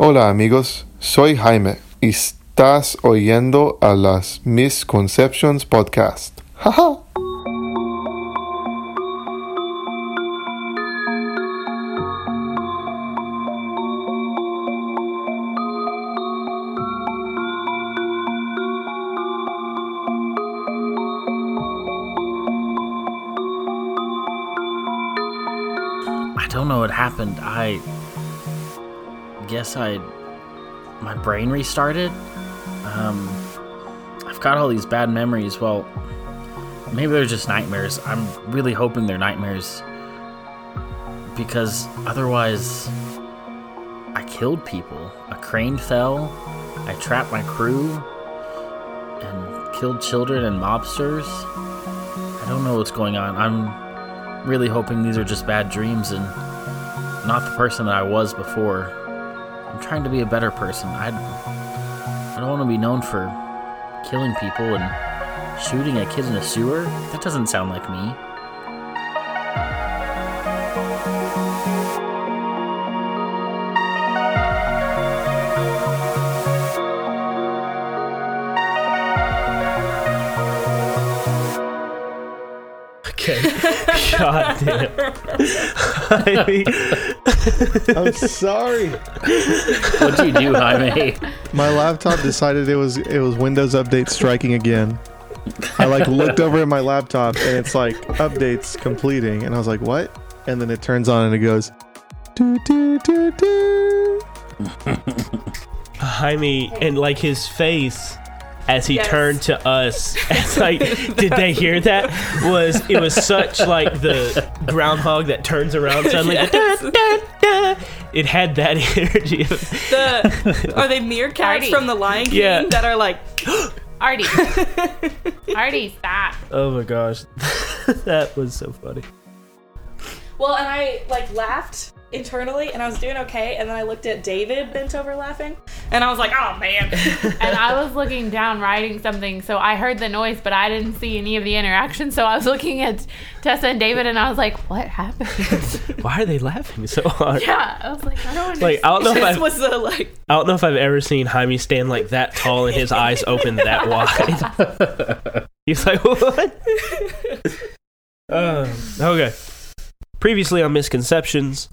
Hola amigos, soy Jaime y estás oyendo a las Misconceptions Podcast. Jaja. I don't know what happened. I guess I my brain restarted. Um I've got all these bad memories. Well, maybe they're just nightmares. I'm really hoping they're nightmares because otherwise I killed people. A crane fell. I trapped my crew and killed children and mobsters. I don't know what's going on. I'm really hoping these are just bad dreams and not the person that I was before. I'm trying to be a better person. I, I don't want to be known for killing people and shooting a kid in a sewer. That doesn't sound like me. Okay. God damn. I mean, I'm sorry. What'd you do, Jaime? My laptop decided it was it was Windows Update striking again. I like looked over at my laptop and it's like updates completing, and I was like, "What?" And then it turns on and it goes, "Do do do do." Jaime and like his face as he Yes. turned to us it's like did they hear that was it was such like the groundhog that turns around suddenly Yes. It had that energy The are they meerkats Artie. from the Lion King Yeah. that are like Artie. Artie, stop. oh my gosh that was so funny Well, and I like laughed internally and I was doing okay and then I looked at David bent over laughing and I was like, "Oh man." And I was looking down writing something, so I heard the noise, but I didn't see any of the interaction. So I was looking at Tessa and David, and I was like, "What happened?" why are they laughing so hard yeah, I was like, "I don't understand." like I don't know if this I've, was the like I don't know if I've ever seen Jaime stand like that tall and his eyes open that wide. He's like, what? Uh, okay. Previously on Misconceptions,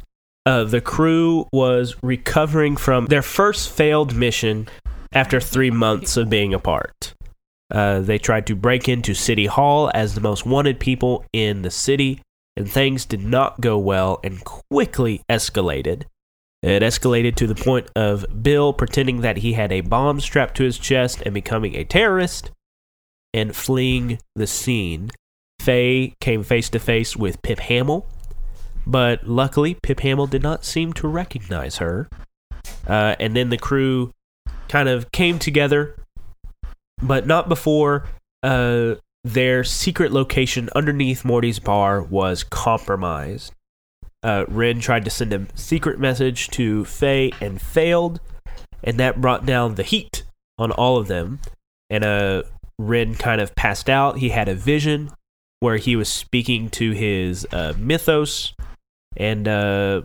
uh, the crew was recovering from their first failed mission after three months of being apart. Uh, they tried to break into City Hall as the most wanted people in the city, and things did not go well and quickly escalated. It escalated to the point of Bill pretending that he had a bomb strapped to his chest and becoming a terrorist and fleeing the scene. Faye came face to face with Pip Hamill, but luckily Pip Hamill did not seem to recognize her. Uh, and then the crew kind of came together, but not before uh, their secret location underneath Morty's bar was compromised. Uh, Ren tried to send a secret message to Faye and failed, and that brought down the heat on all of them. And uh, Ren kind of passed out. He had a vision where he was speaking to his uh, mythos, and uh,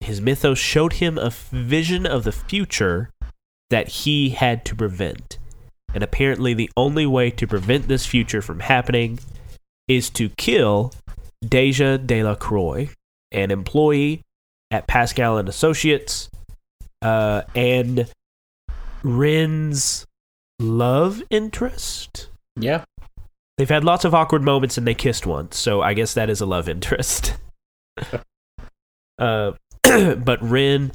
his mythos showed him a f- vision of the future that he had to prevent. And apparently, the only way to prevent this future from happening is to kill Deja De La Croix, an employee at Pascal and Associates, uh, and Ren's love interest. Yeah. They've had lots of awkward moments and they kissed once, so I guess that is a love interest. uh, but Ren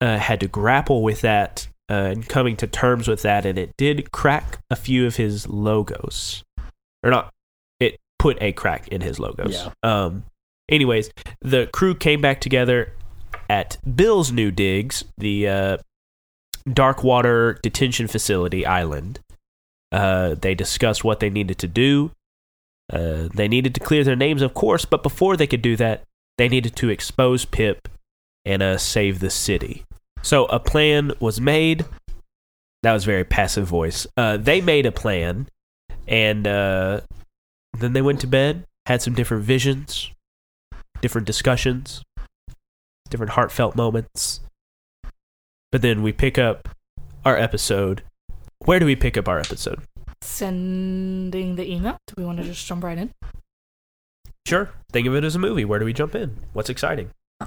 uh, had to grapple with that uh, and coming to terms with that, and it did crack a few of his logos, or not. It put a crack in his logos. Yeah. Um. Anyways, the crew came back together at Bill's new digs, the uh, Darkwater Detention Facility Island. Uh, they discussed what they needed to do. Uh, they needed to clear their names, of course, but before they could do that, they needed to expose Pip and uh, save the city. So a plan was made. That was very passive voice. Uh, they made a plan, and uh, then they went to bed, had some different visions, different discussions, different heartfelt moments, but then we pick up our episode. Where do we pick up our episode? Sending the email. Do we want to just jump right in? Sure. Think of it as a movie. Where do we jump in? What's exciting? I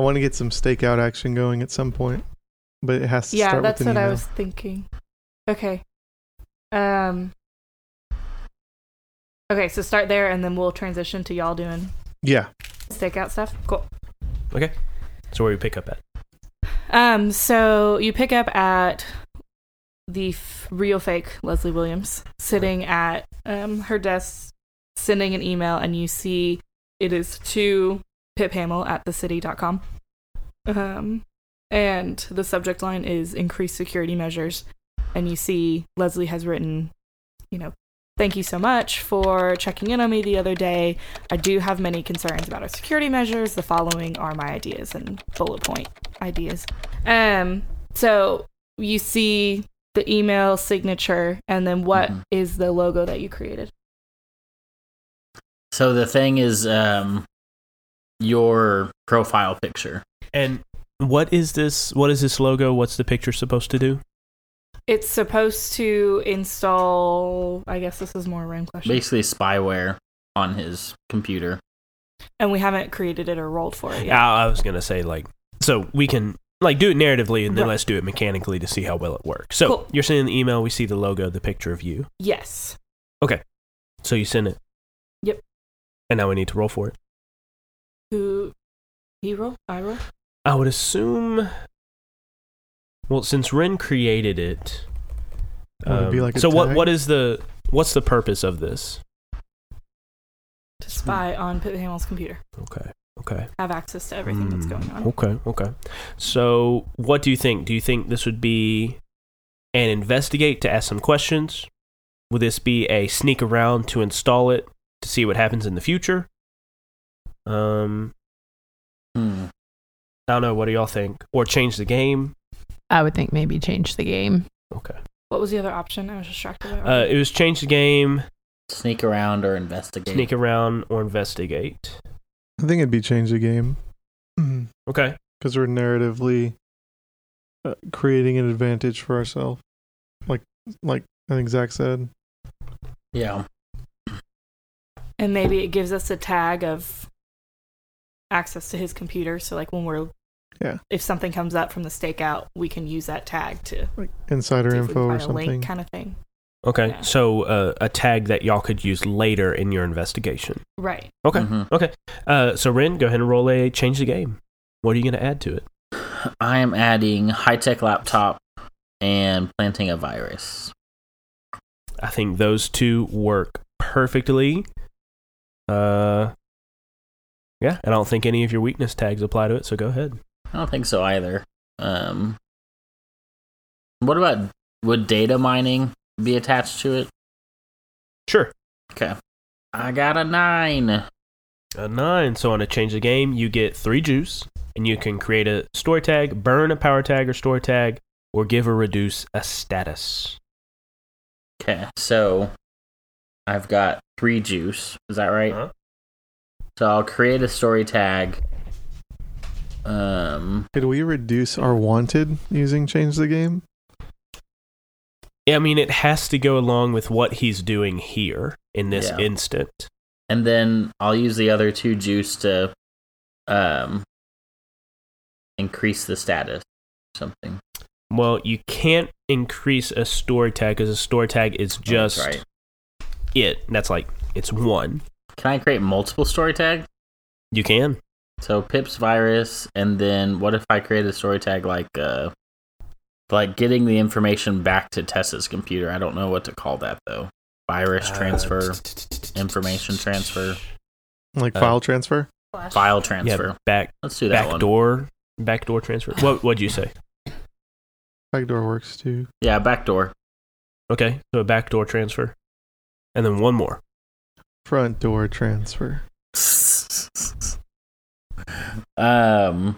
want to get some stakeout action going at some point, but it has to Yeah, start that's with an what I was thinking. Okay. Um. Okay, so start there, and then we'll transition to y'all doing Yeah, stakeout stuff. Cool. Okay. So where do we pick up at? Um, so you pick up at the f- real fake Leslie Williams sitting at um, her desk, sending an email, and you see it is to Pip Hamill at thecity.com. Um, and the subject line is increased security measures. And you see Leslie has written, you know, thank you so much for checking in on me the other day. I do have many concerns about our security measures. The following are my ideas and bullet point ideas. Um, so you see the email signature, and then what is Mhm. the logo that you created? So the thing is, um, your profile picture. And what is this? What is this logo? What's the picture supposed to do? It's supposed to install. I guess this is more a random question, Basically, spyware on his computer. and we haven't created it or rolled for it yet. I, I was gonna say like so we can like do it narratively and then Right. let's do it mechanically to see how well it works. So Cool. you're sending the email. We see the logo, the picture of you. Yes. Okay. So you send it. Yep. And now we need to roll for it. Who? He roll? I roll? I would assume. Well, since Ren created it, Would it um, like so what? What is the what's the purpose of this? To spy on Pip Hamill's computer. Okay. Okay. Have access to everything that's going Mm, on. Okay. Okay. So what do you think? Do you think this would be an investigate to ask some questions? Would this be a sneak around to install it to see what happens in the future? Um, Hmm. I don't know. What do y'all think? Or change the game? I would think maybe change the game. Okay. What was the other option? I was distracted by Uh, it was change the game, Sneak around or investigate. sneak around, or investigate. I think it'd be change the game Okay. because we're narratively uh, creating an advantage for ourselves, like like I think Zach said. Yeah. And maybe it gives us a tag of access to his computer. So, like, when we're, Yeah. if something comes up from the stakeout, we can use that tag to like insider see if we can info or something. link kind of thing. Okay. Yeah. So uh, a tag that y'all could use later in your investigation. Right. Okay. Mhm. Okay. Uh, so Ren, go ahead and roll a change the game. What are you going to add to it? I am adding high tech laptop and planting a virus. I think those two work perfectly. Uh, yeah, I don't think any of your weakness tags apply to it. So go ahead. I don't think so either. Um, what about would data mining be attached to it? Sure. Okay. I got a nine. A nine. So on a change the game, you get three juice, and you can create a story tag, burn a power tag or story tag, or give or reduce a status. Okay, so I've got three juice. Is that right? Uh-huh. So I'll create a story tag. Um, Could we reduce our wanted using change the game? Yeah, I mean, it has to go along with what he's doing here in this Yeah. instant. and then I'll use the other two juice to um increase the status. Something. Well, you can't increase a story tag because a story tag is Oh, that's just right. It. That's like it's one. Can I create multiple story tags? You can. So Pip's virus, and then what if I create a story tag like uh like getting the information back to Tessa's computer? I don't know what to call that though. Virus transfer, information transfer, Like file transfer? file Yeah, transfer. back Let's do that one. backdoor backdoor transfer. What what'd you say? Backdoor works too. Yeah, backdoor. Okay, so a backdoor transfer, and then one more. Front door transfer. um,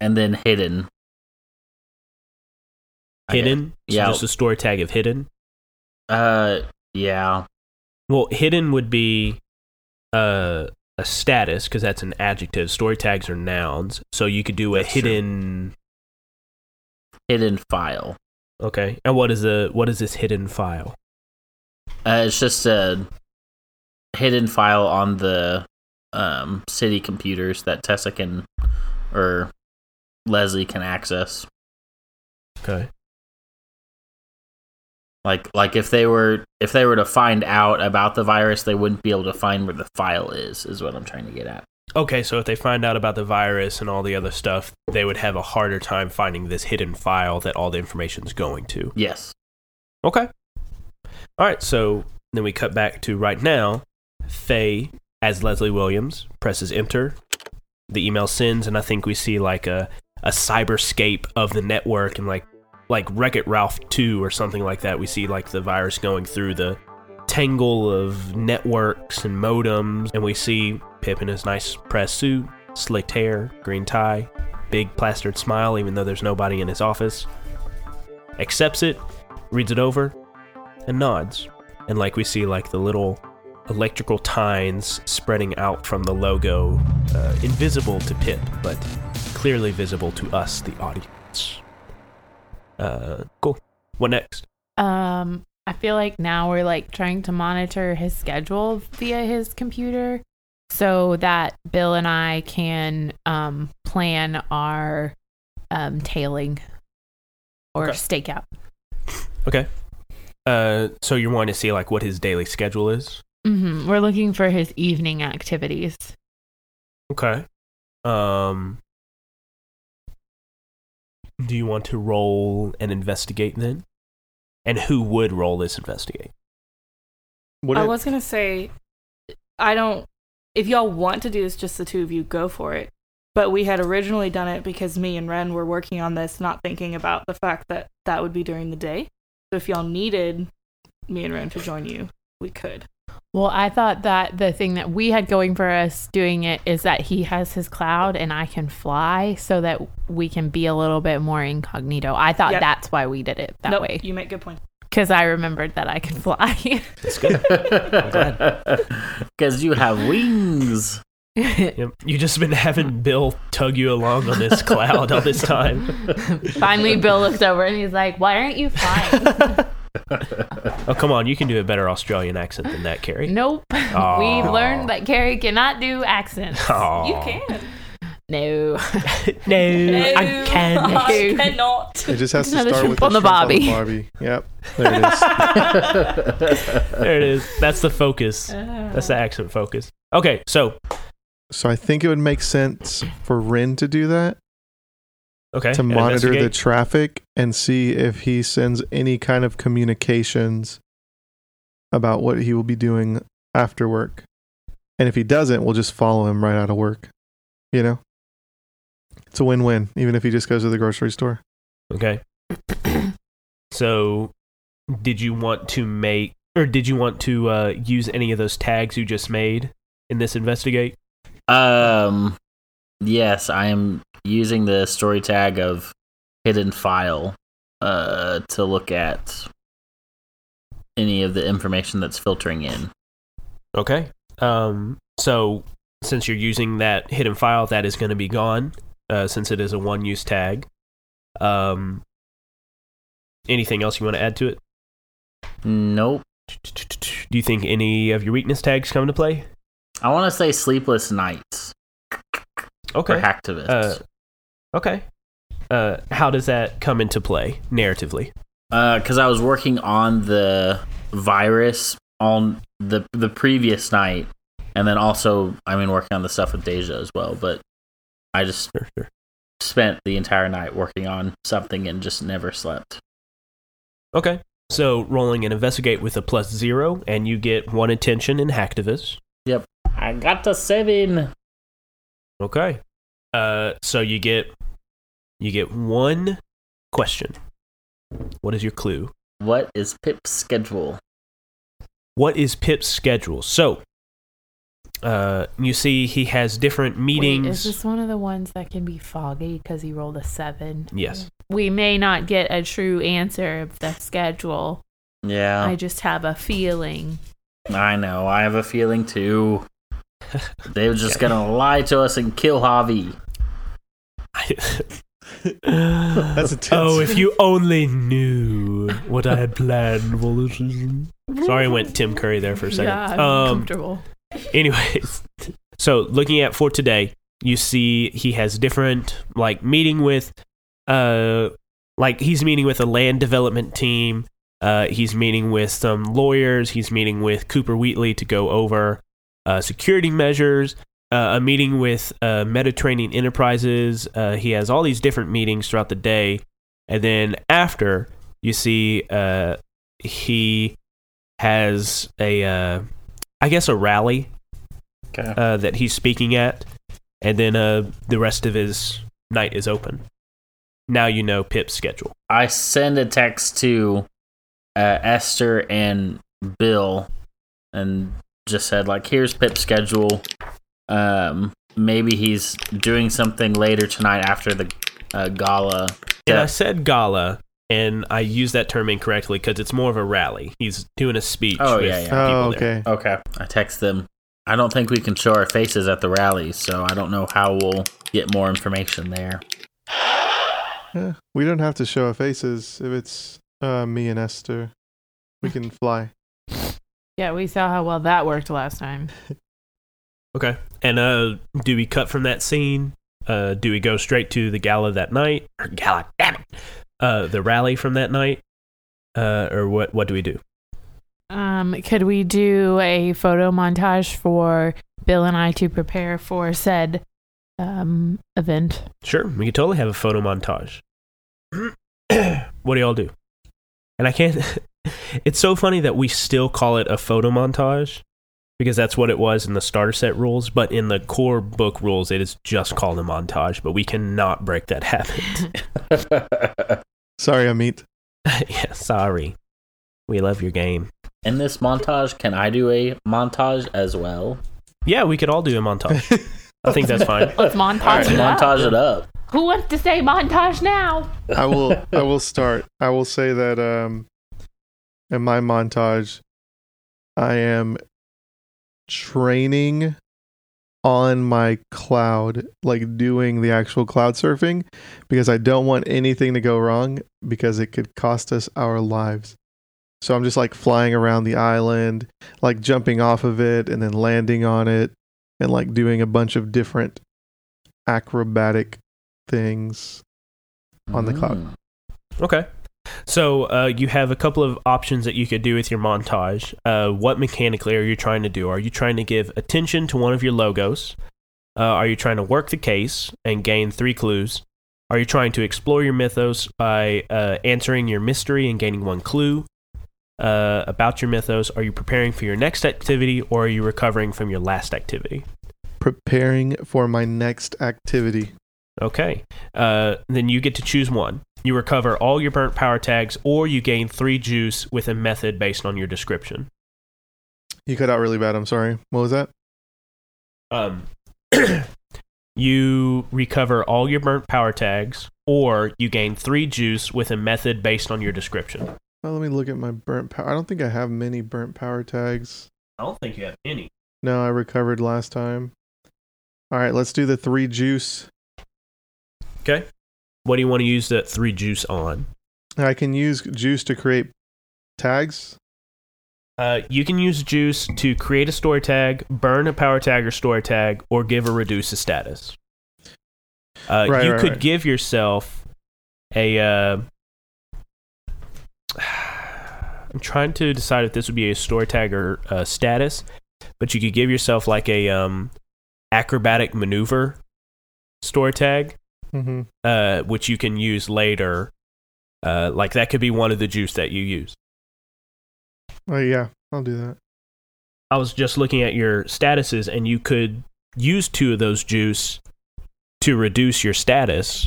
and then hidden. I get- Hidden. So Yeah. just a story tag of hidden. Uh, yeah. Well, hidden would be uh, a status because that's an adjective. Story tags are nouns, so you could do a That's true. hidden. hidden file. Okay. And what is the what is this hidden file? Uh, it's just a hidden file on the um, city computers that Tessa can or Leslie can access. Okay. Like like if they were if they were to find out about the virus, they wouldn't be able to find where the file is. Is what I'm trying to get at. Okay, so if they find out about the virus and all the other stuff, they would have a harder time finding this hidden file that all the information's going to. Yes. Okay. All right, so then we cut back to right now. Faye, as Leslie Williams, presses enter. The email sends, and I think we see like a, a cyberscape of the network and like like Wreck It Ralph 2 or something like that. We see like the virus going through the tangle of networks and modems, and we see Pip in his nice press suit, slicked hair, green tie, big plastered smile, even though there's nobody in his office. Accepts it, reads it over, and nods. And like we see, like the little electrical tines spreading out from the logo, uh, invisible to Pip, but clearly visible to us, the audience. Uh, cool. What next? Um, I feel like now we're like trying to monitor his schedule via his computer so that Bill and I can um plan our um tailing or Okay. stakeout. Okay. Uh, so you want to see like what his daily schedule is? hmm We're looking for his evening activities. Okay. Um, do you want to roll and investigate then? And who would roll this investigate? What I if- was gonna say, I don't. If y'all want to do this, just the two of you, go for it. But we had originally done it because me and Ren were working on this, not thinking about the fact that that would be during the day. So if y'all needed me and Ren to join you, we could. Well, I thought that the thing that we had going for us doing it is that he has his cloud and I can fly so that we can be a little bit more incognito. I thought Yep. that's why we did it that nope, way you make good points. because I remembered that I can fly. That's good. Because you have wings. Yep. You just been having Bill tug you along on this cloud all this time. Finally, Bill looked over and he's like, "Why aren't you flying?" Oh, come on. You can do a better Australian accent than that, Carrie. nope. Aw. We've learned that Carrie cannot do accents. Aw. You can. No. no, I can. I cannot. It just has to start with on the shrimp Barbie. Barbie. Yep, there it is. There it is. That's the focus. Uh. That's the accent focus. Okay, so so I think it would make sense for Ren to do that okay to monitor the traffic and see if he sends any kind of communications about what he will be doing after work. And if he doesn't, we'll just follow him right out of work. You know? It's a win-win, even if he just goes to the grocery store. Okay. so, did you want to make, or did you want to uh, use any of those tags you just made in this investigate? Um, yes, I am using the story tag of hidden file uh, to look at any of the information that's filtering in. Okay. Um. So, since you're using that hidden file, that is going to be gone, uh, since it is a one-use tag. Um. Anything else you want to add to it? Nope. Do you think any of your weakness tags come into play? I want to say sleepless nights Okay. for hacktivists. Uh, okay. Uh, how does that come into play narratively? because Uh, I was working on the virus on the the previous night, and then also I mean working on the stuff with Deja as well. But I just Sure, sure. spent the entire night working on something and just never slept. Okay. So rolling an investigate with a plus zero, and you get one attention in hacktivist. I got a seven. Okay. Uh, so you get you get one question. What is your clue? What is Pip's schedule? What is Pip's schedule? So, uh, you see he has different meetings. Wait, is this one of the ones that can be foggy because he rolled a seven? yes. We may not get a true answer of the schedule. Yeah, I just have a feeling. I know. I have a feeling too. They were just gonna lie to us and kill Javi. That's intense. Oh, if you only knew what I had planned. for this season. Sorry, I went Tim Curry there for a second. Yeah, I'm um, comfortable. anyways, so looking at for today, you see he has different like meeting with, uh, like he's meeting with a land development team. Uh, he's meeting with some lawyers. He's meeting with Cooper Wheatley to go over uh, security measures. Uh, a meeting with uh, Mediterranean Enterprises. Uh, he has all these different meetings throughout the day, and then after you see uh, he has a, uh, I guess, a rally Okay. uh, that he's speaking at, and then uh, the rest of his night is open. Now you know Pip's schedule. I send a text to uh, Esther and Bill, and just said like, "Here's Pip's schedule. Um, maybe he's doing something later tonight after the uh, gala." And I said gala, and I use that term incorrectly because it's more of a rally. He's doing a speech. Oh, with yeah, yeah. people Oh, there. okay. Okay. I text them. I don't think we can show our faces at the rally, so I don't know how we'll get more information there. Yeah, we don't have to show our faces if it's uh, me and Esther. We can fly. Yeah, we saw how well that worked last time. Okay. And uh, do we cut from that scene? Uh, do we go straight to the gala that night? Or gala, damn it! Uh, the rally from that night? Uh, or what? What do we do? Um, could we do a photo montage for Bill and I to prepare for said um event? Sure, we could totally have a photo montage. what do y'all do? And I can't. it's so funny that we still call it a photo montage because that's what it was in the starter set rules, but in the core book rules, it is just called a montage. But we cannot break that habit. Sorry, Amit. yeah, sorry. We love your game. In this montage, can I do a montage as well? Yeah, we could all do a montage. I think that's fine. Let's montage All right, it up. montage it up. Who wants to say montage now? I will. I will start. I will say that um, in my montage, I am training on my cloud, like doing the actual cloud surfing, because I don't want anything to go wrong because it could cost us our lives. So I'm just like flying around the island, like jumping off of it and then landing on it, and like doing a bunch of different acrobatic things on the cloud. Mm. Okay. So uh, you have a couple of options that you could do with your montage. Uh, what mechanically are you trying to do? Are you trying to give attention to one of your logos? Uh, are you trying to work the case and gain three clues? Are you trying to explore your mythos by uh, answering your mystery and gaining one clue uh, about your mythos? Are you preparing for your next activity or are you recovering from your last activity? Preparing for my next activity. Okay. Uh, then you get to choose one. You recover all your burnt power tags, or you gain three juice with a method based on your description. You cut out really bad. I'm sorry. What was that? Um, you recover all your burnt power tags, or you gain three juice with a method based on your description. Oh, let me look at my burnt power. I don't think I have many burnt power tags. I don't think you have any. No, I recovered last time. All right, let's do the three juice. Okay. What do you want to use that three juice on? I can use juice to create tags. Uh, you can use juice to create a story tag, burn a power tag or story tag, or give or reduce a status. Uh, Right, you right, could right. give yourself a. Uh, I'm trying to decide if this would be a story tag or a status, but you could give yourself like a um, acrobatic maneuver story tag, Mm-hmm. uh, which you can use later. Uh, like that could be one of the juice that you use. Oh yeah, I'll do that. I was just looking at your statuses, and you could use two of those juice to reduce your status.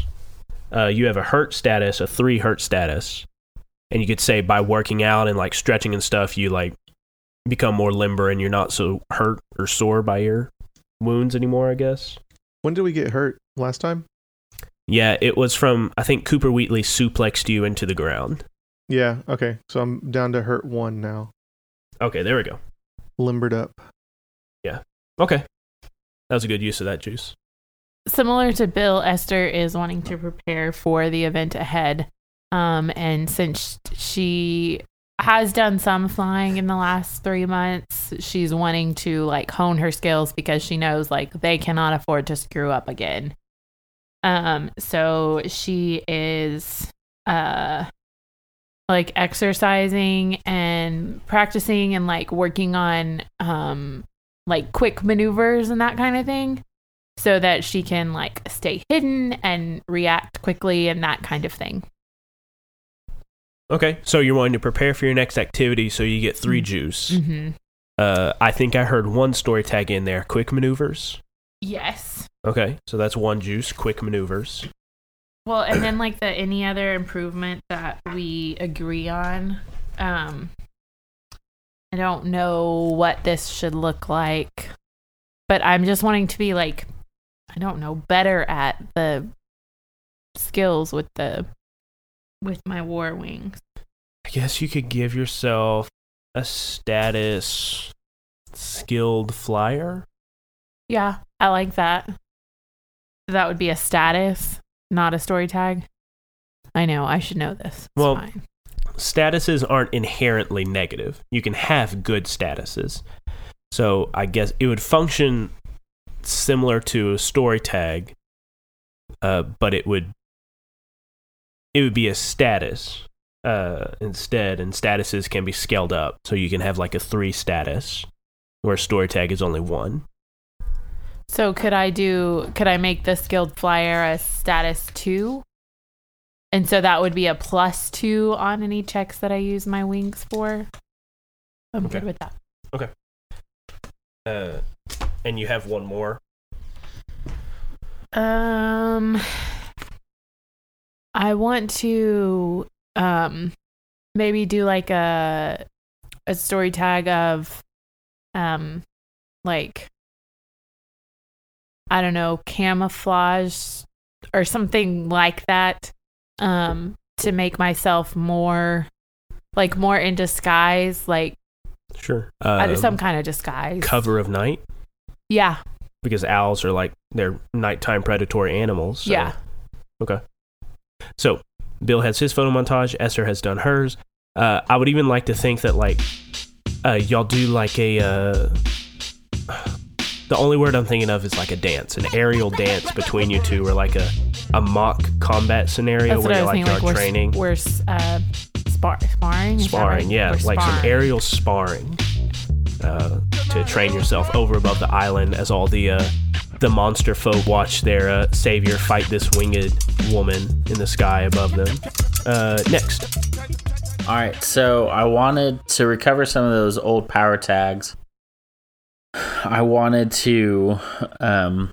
Uh, you have a hurt status, a three hurt status, and you could say by working out and like stretching and stuff, you like become more limber and you're not so hurt or sore by your wounds anymore. I guess. When did we get hurt? Last time? Yeah, it was from I think Cooper Wheatley suplexed you into the ground. Yeah. Okay. So I'm down to hurt one now. Okay, there we go. Limbered up. Yeah. Okay, that was a good use of that juice. similar to Bill, Esther is wanting to prepare for the event ahead. Um, and since she has done some flying in the last three months, she's wanting to like hone her skills because she knows like they cannot afford to screw up again. Um, so she is uh like exercising and practicing and like working on um like quick maneuvers and that kind of thing so that she can like stay hidden and react quickly and that kind of thing. Okay, so you're wanting to prepare for your next activity, so you get three juice. Mm-hmm. Uh, I think I heard one story tag in there: quick maneuvers. Yes. Okay, so that's one juice, quick maneuvers. Well, and then like the any other improvement that we agree on. Um I don't know what this should look like, but I'm just wanting to be like I don't know, better at the skills with the with my war wings. I guess you could give yourself a status skilled flyer. Yeah, I like that. That would be a status, not a story tag. I know, I should know this. It's Well, fine. Statuses aren't inherently negative. You can have good statuses. So I guess it would function similar to a story tag, uh, but it would it would be a status uh, instead, and statuses can be scaled up. So you can have like a three status, where a story tag is only one. So could I do could I make the skilled flyer a status 2? And so that would be a plus 2 on any checks that I use my wings for. I'm Okay. good with that. Okay. Uh, and you have one more. Um I want to um maybe do like a a story tag of um like I don't know, camouflage or something like that um to make myself more like more in disguise, like Sure. Um, some kind of disguise. cover of night yeah. because owls are like they're nighttime predatory animals. so- Yeah. Okay. So Bill has his photo montage. Esther has done hers. Uh, I would even like to think that like uh, y'all do like a. Uh, the only word I'm thinking of is like a dance, an aerial dance between you two, or like a a mock combat scenario That's where I you're like thinking. y'all Like are we're, training. we're uh, spar- sparring. Is sparring, right? yeah, We're like some aerial sparring uh, to train yourself over above the island as all the uh, the monster folk watch their uh, savior fight this winged woman in the sky above them. Uh, next, All right, so I wanted to recover some of those old power tags. I wanted to um,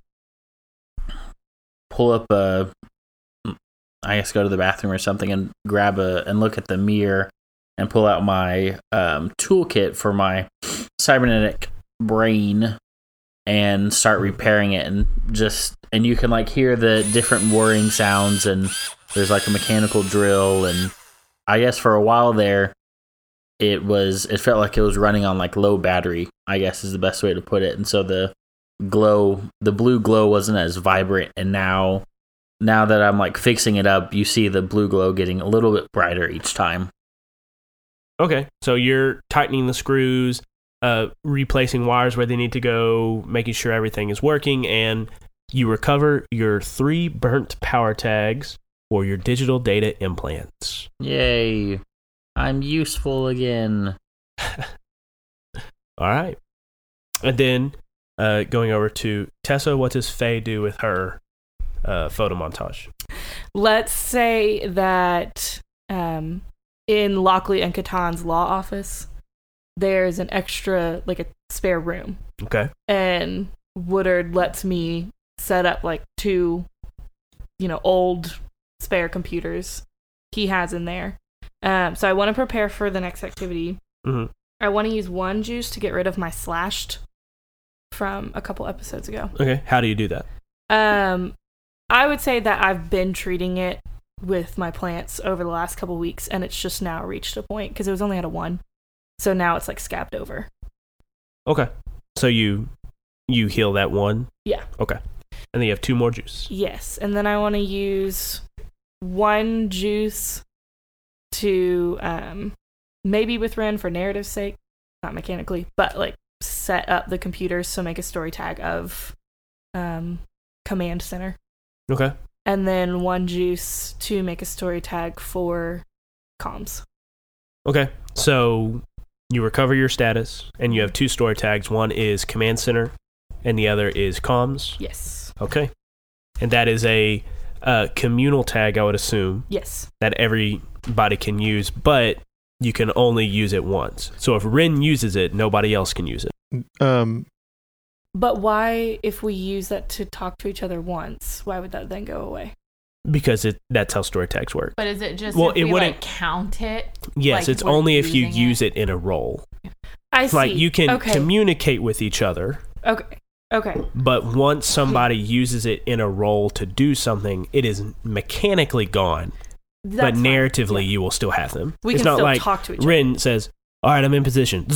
pull up a, I guess, go to the bathroom or something and grab a and look at the mirror and pull out my um, toolkit for my cybernetic brain and start repairing it and just and you can like hear the different whirring sounds and there's like a mechanical drill and I guess for a while there, it was it felt like it was running on like low battery. I guess is the best way to put it. And so the glow, the blue glow, wasn't as vibrant. And now, now that I'm like fixing it up, you see the blue glow getting a little bit brighter each time. okay, so you're tightening the screws, uh, replacing wires where they need to go, making sure everything is working, and you recover your three burnt power tags for your digital data implants. Yay! I'm useful again. All right. And then uh, going over to Tessa, what does Faye do with her uh, photo montage? Let's say that um, in Lockley and Catan's law office, there's an extra, like a spare room. Okay. And Woodard lets me set up like two, you know, old spare computers he has in there. Um, so I want to prepare for the next activity. hmm I want to use one juice to get rid of my slashed from a couple episodes ago. Okay. How do you do that? Um, I would say that I've been treating it with my plants over the last couple weeks, and it's just now reached a point because it was only at a one, so now it's like scabbed over. Okay. So you you heal that one. Yeah. Okay. And then you have two more juice. Yes, and then I want to use one juice to um maybe with Ren for narrative's sake, not mechanically, but like set up the computers so make a story tag of um command center. Okay. And then one juice to make a story tag for comms. Okay. So you recover your status, and you have two story tags. One is command center, and the other is comms. Yes. Okay. And that is a uh, communal tag, I would assume, Yes. that everybody can use, but you can only use it once. So if Ren uses it, nobody else can use it. Um, But why if we use that to talk to each other once, why would that then go away? Because it that's how story tags work. But is it just Well, if it we wouldn't- like count it? Yes, Like, it's only if you using use it in a role. I see. Like you can okay. communicate with each other, okay. Okay. but once somebody uses it in a role to do something, it is mechanically gone. That's but narratively, Yeah. you will still have them. we it's can not still like talk to each other. Ren says, "All right, I'm in position,"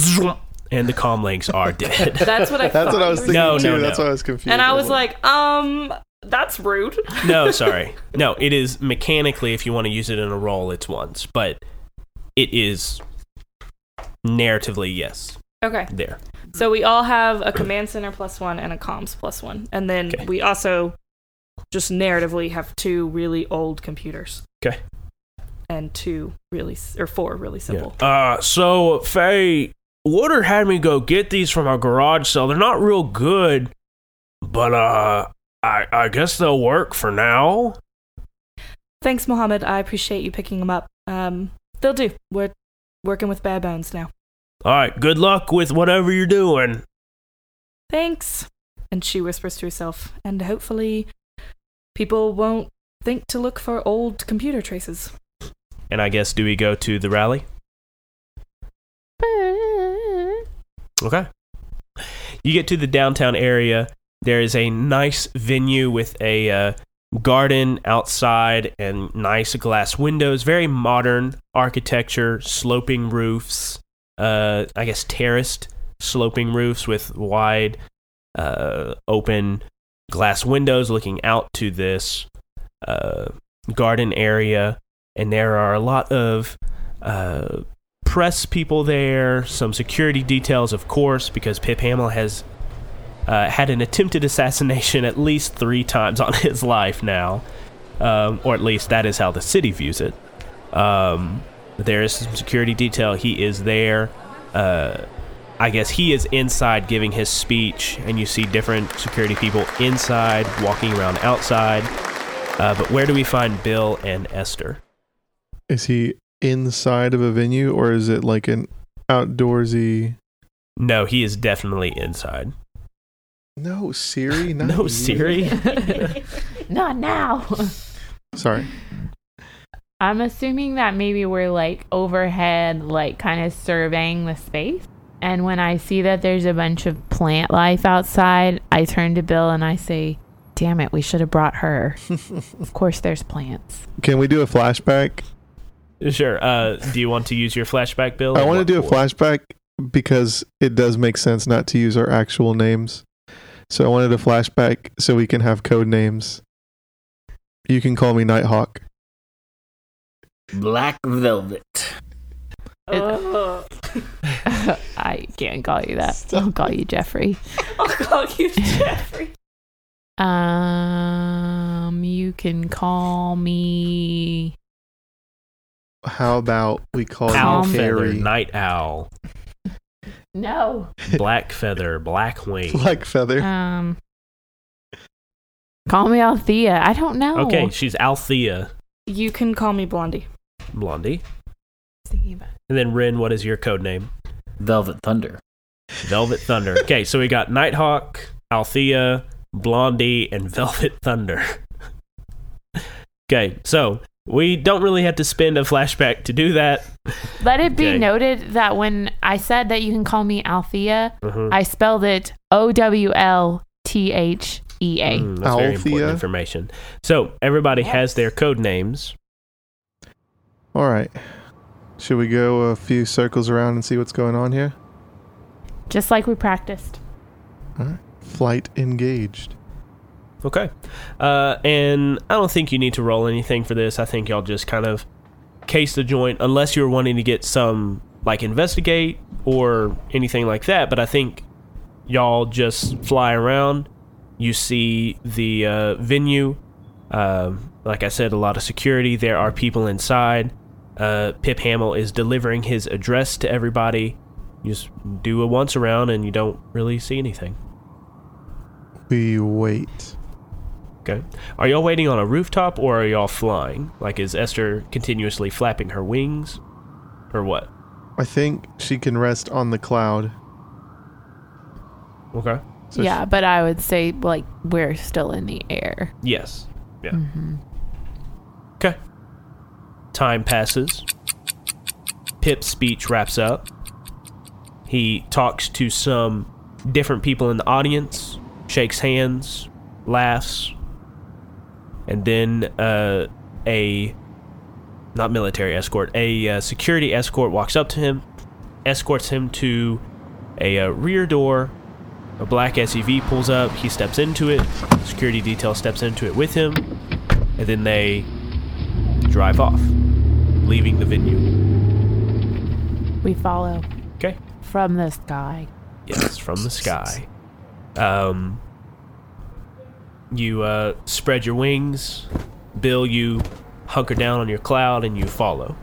and the comm links are dead. That's what I. that's thought what I was thinking No, too. no, That's no. why I was confused. And I was like, um, that's rude. no, sorry, no. It is mechanically, if you want to use it in a role, it's once, but it is narratively, yes, Okay. there. So we all have a command center plus one and a comms plus one. And then Okay. we also just narratively have two really old computers. Okay. And two really, or four really simple. Yeah. Uh, so Faye, Water had me go get these from our garage sale. They're not real good, but uh, I I guess they'll work for now. Thanks, Mohammed. I appreciate you picking them up. Um, they'll do. We're working with bare bones now. All right, good luck with whatever you're doing. Thanks. And she whispers to herself, and hopefully people won't think to look for old computer traces. And I guess do we go to the rally? Okay. You get to the downtown area. There is a nice venue with a uh, garden outside and nice glass windows. Very modern architecture, sloping roofs. Uh, I guess terraced sloping roofs with wide, uh, open glass windows looking out to this uh, garden area. And there are a lot of uh, press people there, some security details, of course, because Pip Hamill has uh, had an attempted assassination at least three times on his life now, um, or at least that is how the city views it. Um, there is some security detail. He is there. Uh, I guess he is inside giving his speech, and you see different security people inside, walking around outside. Uh, but where do we find Bill and Esther? is he inside of a venue or is it like an outdoorsy? No, he is definitely inside. No, Siri. Not No, you. Siri. Not now. Sorry. I'm assuming that maybe we're like overhead, like kind of surveying the space. And when I see that there's a bunch of plant life outside, I turn to Bill and I say, Damn it, we should have brought her. of course, there's plants. Can we do a flashback? Sure. Uh, do you want to use your flashback, Bill? I want to do a for? flashback because it does make sense not to use our actual names. So I wanted a flashback so we can have code names. You can call me Nighthawk. Black Velvet. Ugh. I can't call you that. I'll call you Jeffrey. I'll call you Jeffrey. Um, you can call me. How about we call Owl you feather, night owl, No. black feather, black wing. Black Feather. Um, call me Althea. I don't know. Okay, she's Althea, You can call me Blondie. Blondie. Thinking about And then Ren, what is your code name? Velvet Thunder. Velvet Thunder. Okay, so we got Nighthawk, Althea, Blondie, and Velvet Thunder. okay, so we don't really have to spend a flashback to do that. Let it be Okay. noted that when I said that you can call me Althea, Mhm. I spelled it O W L T H E A. Mm, that's very Althea. important information. So everybody has their code names. All right. Should we go a few circles around and see what's going on here? Just like we practiced. All right. Flight engaged. Okay. Uh, and I don't think you need to roll anything for this. I think y'all just kind of case the joint, unless you're wanting to get some, like, investigate or anything like that. But I think y'all just fly around. You see the uh, venue. Uh, like I said, a lot of security. There are people inside. Uh, Pip Hamill is delivering his address to everybody. You just do a once around and you don't really see anything. We wait. Okay. Are y'all waiting on a rooftop or are y'all flying? Like, is Esther continuously flapping her wings? Or what? I think she can rest on the cloud. Okay. So yeah, but I would say like we're still in the air. Yes. Yeah. Okay. Time passes. Pip's speech wraps up. He talks to some different people in the audience, shakes hands, laughs, and then uh, a not military escort, a uh, security escort walks up to him, escorts him to a uh, rear door. A black SUV pulls up. He steps into it. Security detail steps into it with him, and then they drive off, leaving the venue. We follow Okay. from the sky. Yes, from the sky. Um, you uh, spread your wings. Bill, you hunker down on your cloud and you follow.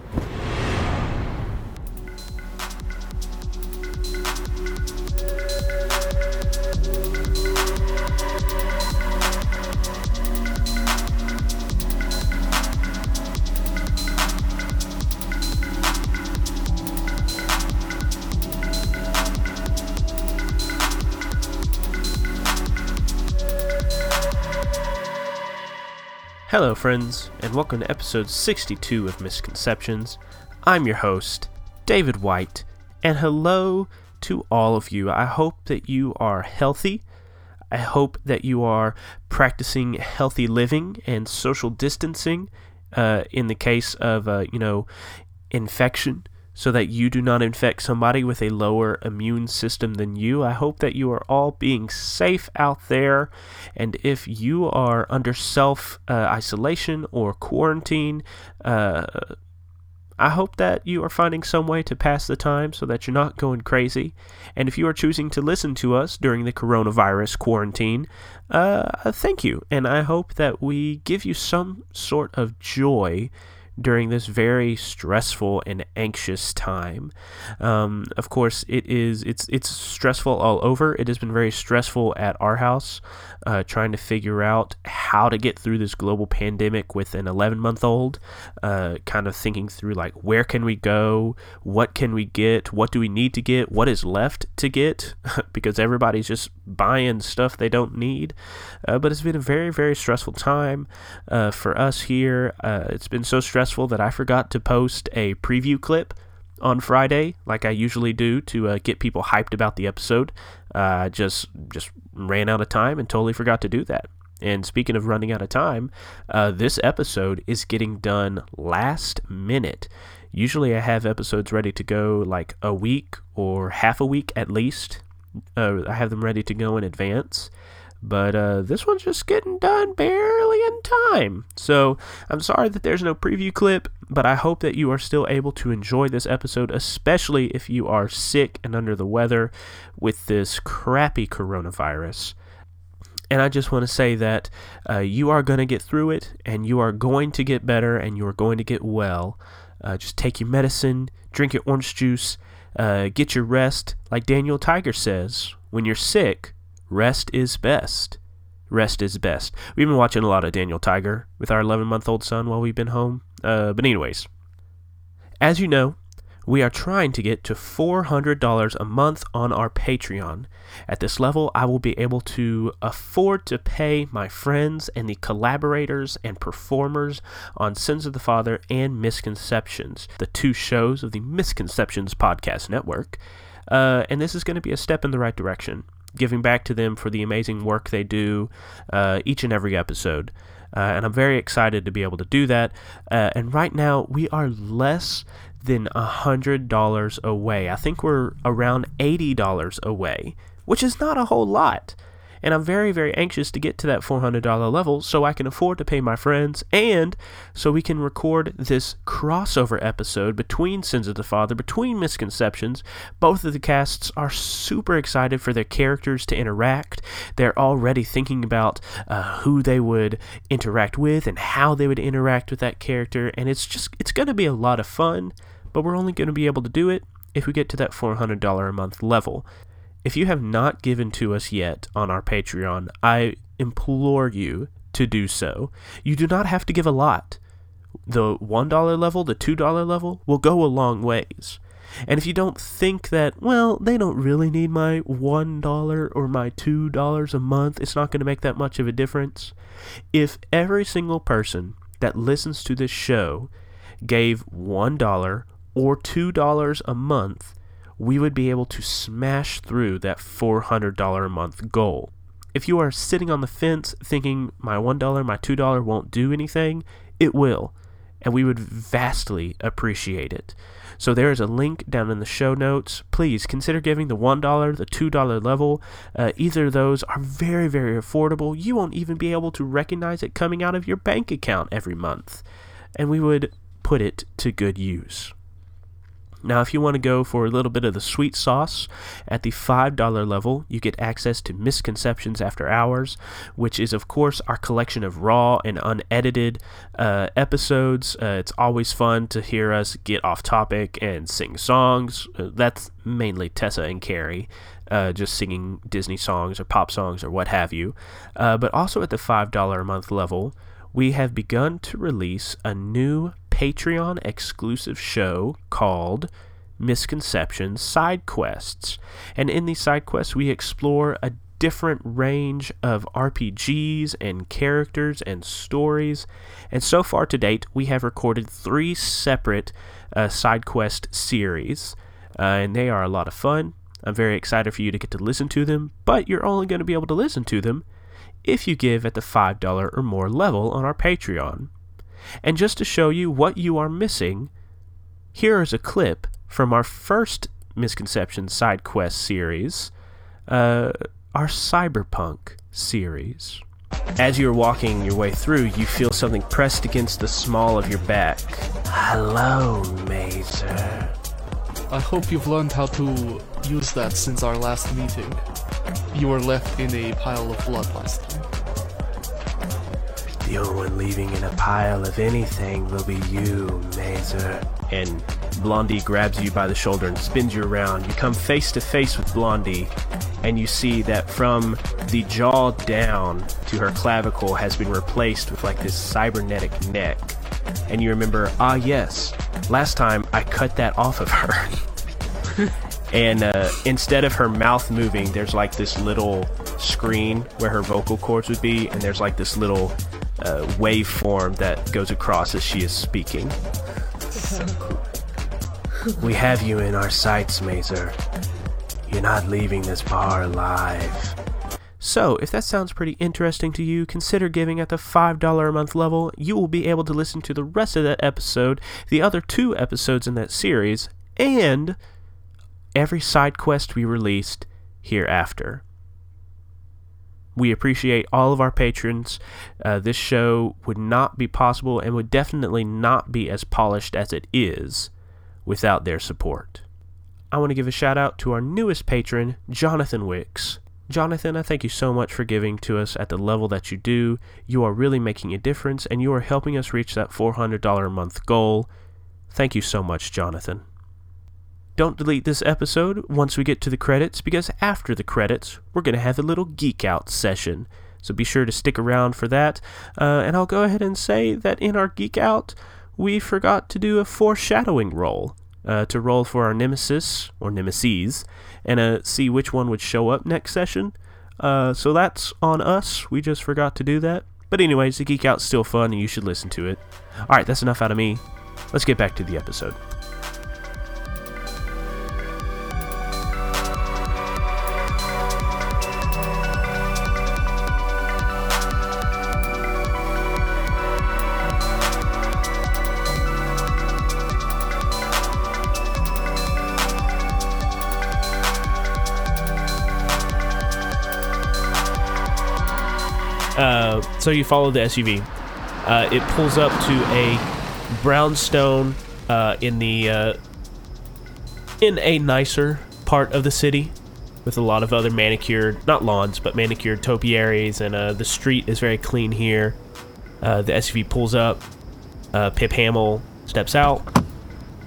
Friends, and welcome to episode 62 of Misconceptions. I'm your host, David White, and hello to all of you. I hope that you are healthy. I hope that you are practicing healthy living and social distancing uh, in the case of, uh, you know, infection so that you do not infect somebody with a lower immune system than you. I hope that you are all being safe out there. And if you are under self uh, isolation or quarantine, uh, I hope that you are finding some way to pass the time so that you're not going crazy. And if you are choosing to listen to us during the coronavirus quarantine, uh, thank you. And I hope that we give you some sort of joy during this very stressful and anxious time. Um, of course, it is it's it's stressful all over. It has been very stressful at our house, uh, trying to figure out how to get through this global pandemic with an 11 month old. Uh, kind of thinking through like where can we go, what can we get, what do we need to get, what is left to get, because everybody's just buying stuff they don't need. Uh, but it's been a very very stressful time uh, for us here. Uh, it's been so stressful that I forgot to post a preview clip on Friday, like I usually do, to uh, get people hyped about the episode. Uh, just just ran out of time and totally forgot to do that. And speaking of running out of time, uh, this episode is getting done last minute. Usually, I have episodes ready to go like a week or half a week at least. Uh, I have them ready to go in advance but uh, this one's just getting done barely in time. So I'm sorry that there's no preview clip, but I hope that you are still able to enjoy this episode, especially if you are sick and under the weather with this crappy coronavirus. And I just want to say that uh, you are going to get through it, and you are going to get better, and you are going to get well. Uh, just take your medicine, drink your orange juice, uh, get your rest. Like Daniel Tiger says, when you're sick, rest is best. Rest is best. We've been watching a lot of Daniel Tiger with our 11 month old son while we've been home. Uh, but, anyways, as you know, we are trying to get to $400 a month on our Patreon. At this level, I will be able to afford to pay my friends and the collaborators and performers on Sins of the Father and Misconceptions, the two shows of the Misconceptions Podcast Network. Uh, and this is going to be a step in the right direction giving back to them for the amazing work they do uh, each and every episode. Uh, and I'm very excited to be able to do that. Uh, and right now, we are less than $100 away. I think we're around $80 away, which is not a whole lot. And I'm very, very anxious to get to that $400 level so I can afford to pay my friends and so we can record this crossover episode between Sins of the Father, between Misconceptions. Both of the casts are super excited for their characters to interact. They're already thinking about uh, who they would interact with and how they would interact with that character. And it's just, it's going to be a lot of fun, but we're only going to be able to do it if we get to that $400 a month level. If you have not given to us yet on our Patreon, I implore you to do so. You do not have to give a lot. The $1 level, the $2 level will go a long ways. And if you don't think that, well, they don't really need my $1 or my $2 a month, it's not going to make that much of a difference. If every single person that listens to this show gave $1 or $2 a month, we would be able to smash through that $400 a month goal. If you are sitting on the fence thinking my $1, my $2 won't do anything, it will, and we would vastly appreciate it. So there is a link down in the show notes. Please consider giving the $1, the $2 level. Uh, either of those are very, very affordable. You won't even be able to recognize it coming out of your bank account every month. And we would put it to good use. Now, if you want to go for a little bit of the sweet sauce, at the $5 level, you get access to Misconceptions After Hours, which is, of course, our collection of raw and unedited uh, episodes. Uh, it's always fun to hear us get off topic and sing songs. Uh, that's mainly Tessa and Carrie. Uh, just singing Disney songs or pop songs or what have you. Uh, but also at the $5 a month level, we have begun to release a new Patreon exclusive show called Misconceptions Side Quests. And in these side quests, we explore a different range of RPGs and characters and stories. And so far to date, we have recorded three separate uh, side quest series, uh, and they are a lot of fun. I'm very excited for you to get to listen to them, but you're only going to be able to listen to them if you give at the $5 or more level on our Patreon. And just to show you what you are missing, here is a clip from our first Misconception Side Quest series, uh, our Cyberpunk series. As you're walking your way through, you feel something pressed against the small of your back. Hello, Mazer. I hope you've learned how to use that since our last meeting. You were left in a pile of blood last time. The only one leaving in a pile of anything will be you, Mazer. And Blondie grabs you by the shoulder and spins you around. You come face to face with Blondie, and you see that from the jaw down to her clavicle has been replaced with like this cybernetic neck. And you remember, ah, yes, last time I cut that off of her. and uh, instead of her mouth moving, there's like this little screen where her vocal cords would be, and there's like this little uh, waveform that goes across as she is speaking. We have you in our sights, Mazer. You're not leaving this bar alive. So, if that sounds pretty interesting to you, consider giving at the $5 a month level. You will be able to listen to the rest of that episode, the other two episodes in that series, and every side quest we released hereafter. We appreciate all of our patrons. Uh, this show would not be possible and would definitely not be as polished as it is without their support. I want to give a shout out to our newest patron, Jonathan Wicks. Jonathan, I thank you so much for giving to us at the level that you do. You are really making a difference and you are helping us reach that $400 a month goal. Thank you so much, Jonathan. Don't delete this episode once we get to the credits because after the credits, we're going to have a little geek out session. So be sure to stick around for that. Uh, and I'll go ahead and say that in our geek out, we forgot to do a foreshadowing roll. Uh, to roll for our nemesis or nemesis and uh, see which one would show up next session. Uh, so that's on us. We just forgot to do that. But anyways, the geek out's still fun and you should listen to it. All right, that's enough out of me. Let's get back to the episode. So you follow the SUV. Uh, it pulls up to a brownstone uh, in the uh, in a nicer part of the city, with a lot of other manicured, not lawns, but manicured topiaries, and uh, the street is very clean here. Uh, the SUV pulls up. Uh, Pip Hamill steps out,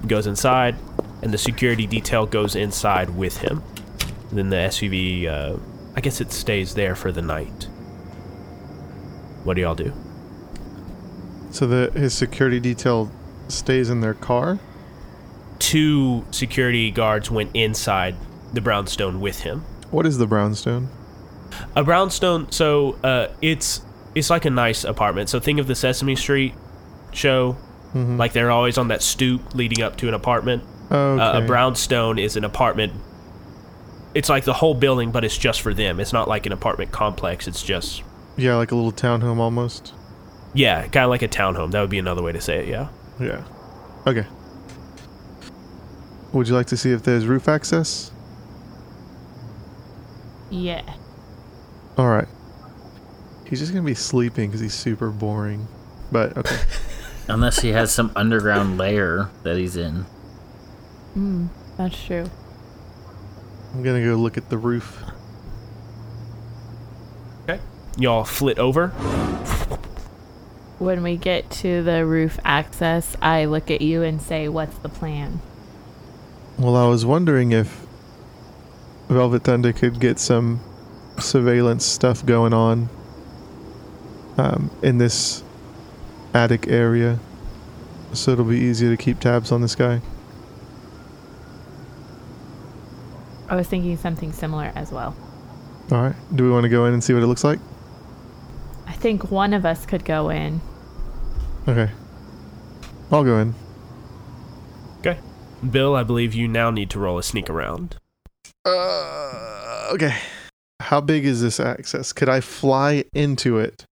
goes inside, and the security detail goes inside with him. And then the SUV, uh, I guess it stays there for the night. What do y'all do? So the his security detail stays in their car. Two security guards went inside the brownstone with him. What is the brownstone? A brownstone, so uh, it's it's like a nice apartment. So think of the Sesame Street show, Mhm. like they're always on that stoop leading up to an apartment. okay. Uh, a brownstone is an apartment. It's like the whole building, but it's just for them. It's not like an apartment complex. It's just yeah, like a little townhome almost. yeah, kind of like a townhome. That would be another way to say it. Yeah. Yeah. Okay. Would you like to see if there's roof access? Yeah. All right. He's just gonna be sleeping because he's super boring. But okay. Unless he has some underground lair that he's in. Mm, that's true. I'm gonna go look at the roof. Okay. Y'all flit over. When we get to the roof access, I look at you and say, What's the plan? Well, I was wondering if Velvet Thunder could get some surveillance stuff going on um, in this attic area, so it'll be easier to keep tabs on this guy. I was thinking something similar as well. All right. Do we want to go in and see what it looks like? I think one of us could go in. Okay. I'll go in. Okay. Bill, I believe you now need to roll a sneak around. Uh, okay. How big is this access? Could I fly into it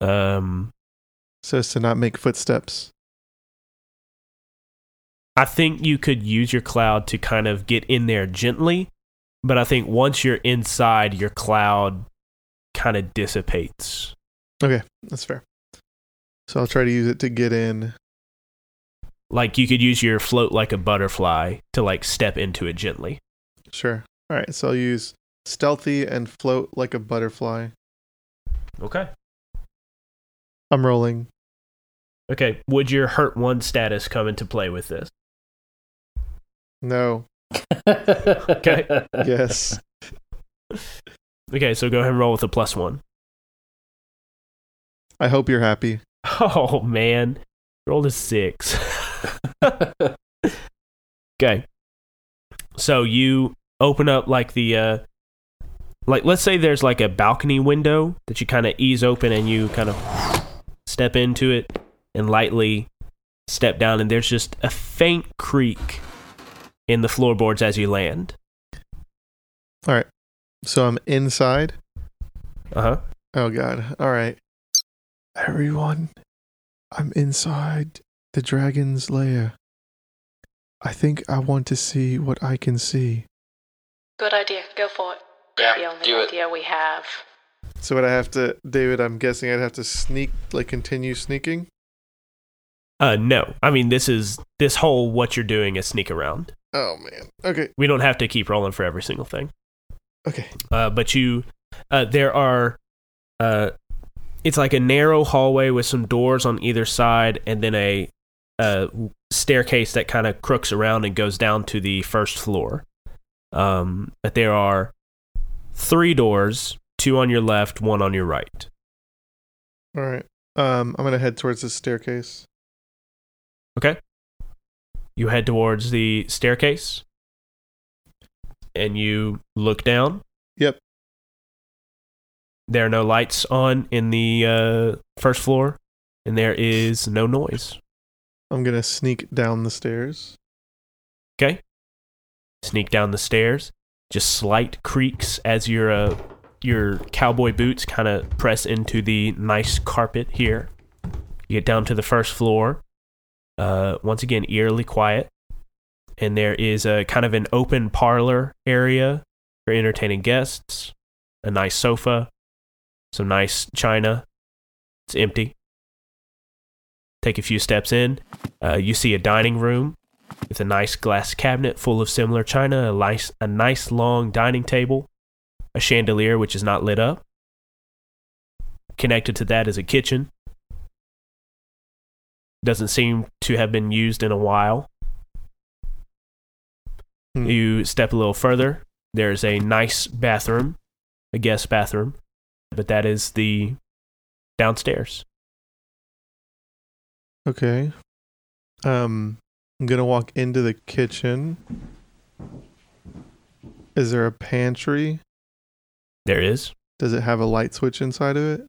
Um, so as to not make footsteps? I think you could use your cloud to kind of get in there gently, but I think once you're inside, your cloud kind of dissipates. Okay, that's fair. So I'll try to use it to get in. Like you could use your float like a butterfly to like step into it gently. Sure. All right, so I'll use stealthy and float like a butterfly. Okay. I'm rolling. Okay. Would your hurt one status come into play with this? No. Okay. Yes. Okay, so go ahead and roll with a plus one. I hope you're happy. Oh man, rolled a six. okay, so you open up like the uh, like let's say there's like a balcony window that you kind of ease open and you kind of step into it and lightly step down, and there's just a faint creak in the floorboards as you land. All right. So I'm inside. Uh huh. Oh god. All right. Everyone, I'm inside the dragon's lair. I think I want to see what I can see. Good idea. Go for it. Yeah, the only do it. idea we have. So would I have to David, I'm guessing I'd have to sneak like continue sneaking? Uh, no, I mean this is this whole what you're doing is sneak around. Oh man. Okay. We don't have to keep rolling for every single thing. Okay. uh, but you uh, there are uh, it's like a narrow hallway with some doors on either side and then a, uh staircase that kind of crooks around and goes down to the first floor um, but there are three doors two on your left one on your right All right. Um I'm going to head towards the staircase. okay you head towards the staircase and you look down Yep. There are no lights on in the uh, first floor, and there is no noise. I'm going to sneak down the stairs. Okay. Sneak down the stairs. Just slight creaks as your uh, your cowboy boots kind of press into the nice carpet here. You get down to the first floor. Uh, once again, eerily quiet, and there is a kind of an open parlor area for entertaining guests. A nice sofa, some nice china. It's empty. Take a few steps in. Uh, you see a dining room with a nice glass cabinet full of similar china, a nice, a nice long dining table, a chandelier which is not lit up. Connected to that is a kitchen. Doesn't seem to have been used in a while. Hmm. You step a little further. There's a nice bathroom, a guest bathroom, but that is the downstairs. Okay. Um, I'm gonna walk into the kitchen. Is there a pantry? There is. Does it have a light switch inside of it?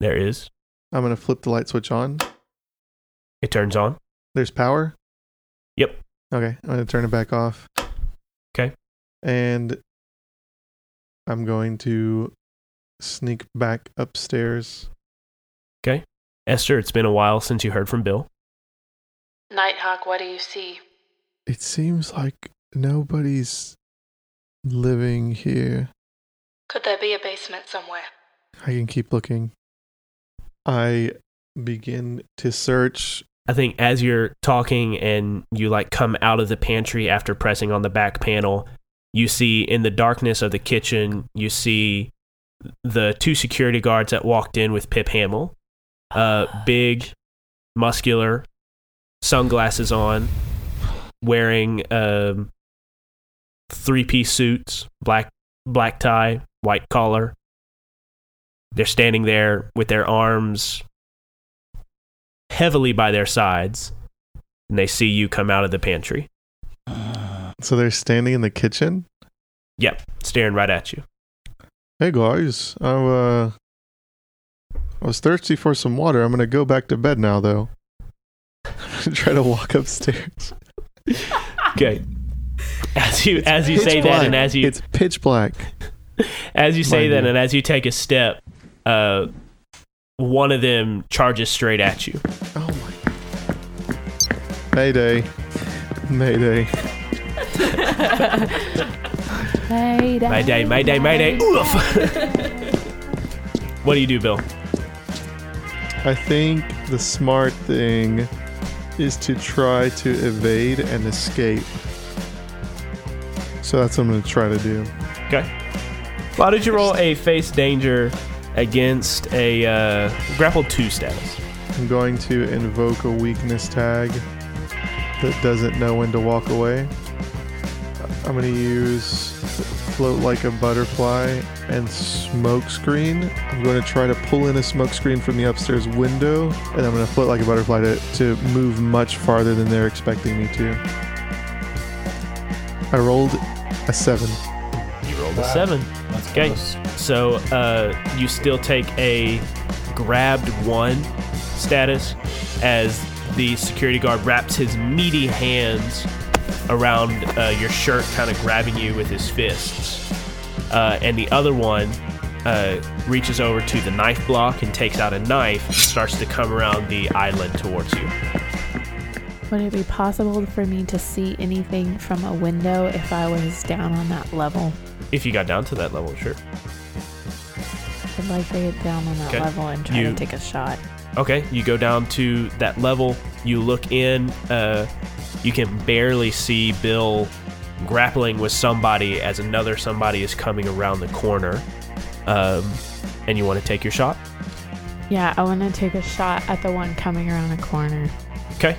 There is. I'm gonna flip the light switch on. It turns on. There's power. Yep. Okay, I'm gonna turn it back off. Okay. And I'm going to sneak back upstairs. Okay. Esther, it's been a while since you heard from Bill. Nighthawk, what do you see? It seems like nobody's living here. Could there be a basement somewhere? I can keep looking. I begin to search. I think as you're talking and you like come out of the pantry after pressing on the back panel, you see in the darkness of the kitchen, you see the two security guards that walked in with Pip Hamill. Uh, big, muscular, sunglasses on, wearing um, three piece suits, black black tie, white collar. They're standing there with their arms heavily by their sides, and they see you come out of the pantry. So they're standing in the kitchen. Yep, staring right at you. Hey guys, I uh, I was thirsty for some water. I'm gonna go back to bed now, though. Try to walk upstairs. Okay. As you as you say that, and as you it's pitch black. as you say that, and as you take a step, uh, one of them charges straight at you. Oh my! Mayday! Mayday! Mayday, Mayday, mayday, mayday! Oof. what do you do, Bill? I think the smart thing is to try to evade and escape. So that's what I'm gonna try to do. Okay. Why did you roll a face danger against a uh, grapple two status? I'm going to invoke a weakness tag that doesn't know when to walk away. I'm going to use float like a butterfly and smoke screen. I'm going to try to pull in a smoke screen from the upstairs window, and I'm going to float like a butterfly to, to move much farther than they're expecting me to. I rolled a seven. You rolled a seven. Okay. So uh, you still take a grabbed one status as the security guard wraps his meaty hands around uh, your shirt, kind of grabbing you with his fists. Uh, and the other one uh, reaches over to the knife block and takes out a knife and starts to come around the island towards you. Would it be possible for me to see anything from a window if I was down on that level? If you got down to that level, sure. I'd like to get down on that Okay. level and try You- to take a shot. Okay, you go down to that level. You look in. Uh, you can barely see Bill grappling with somebody as another somebody is coming around the corner. Um, and you want to take your shot? Yeah, I want to take a shot at the one coming around the corner. Okay.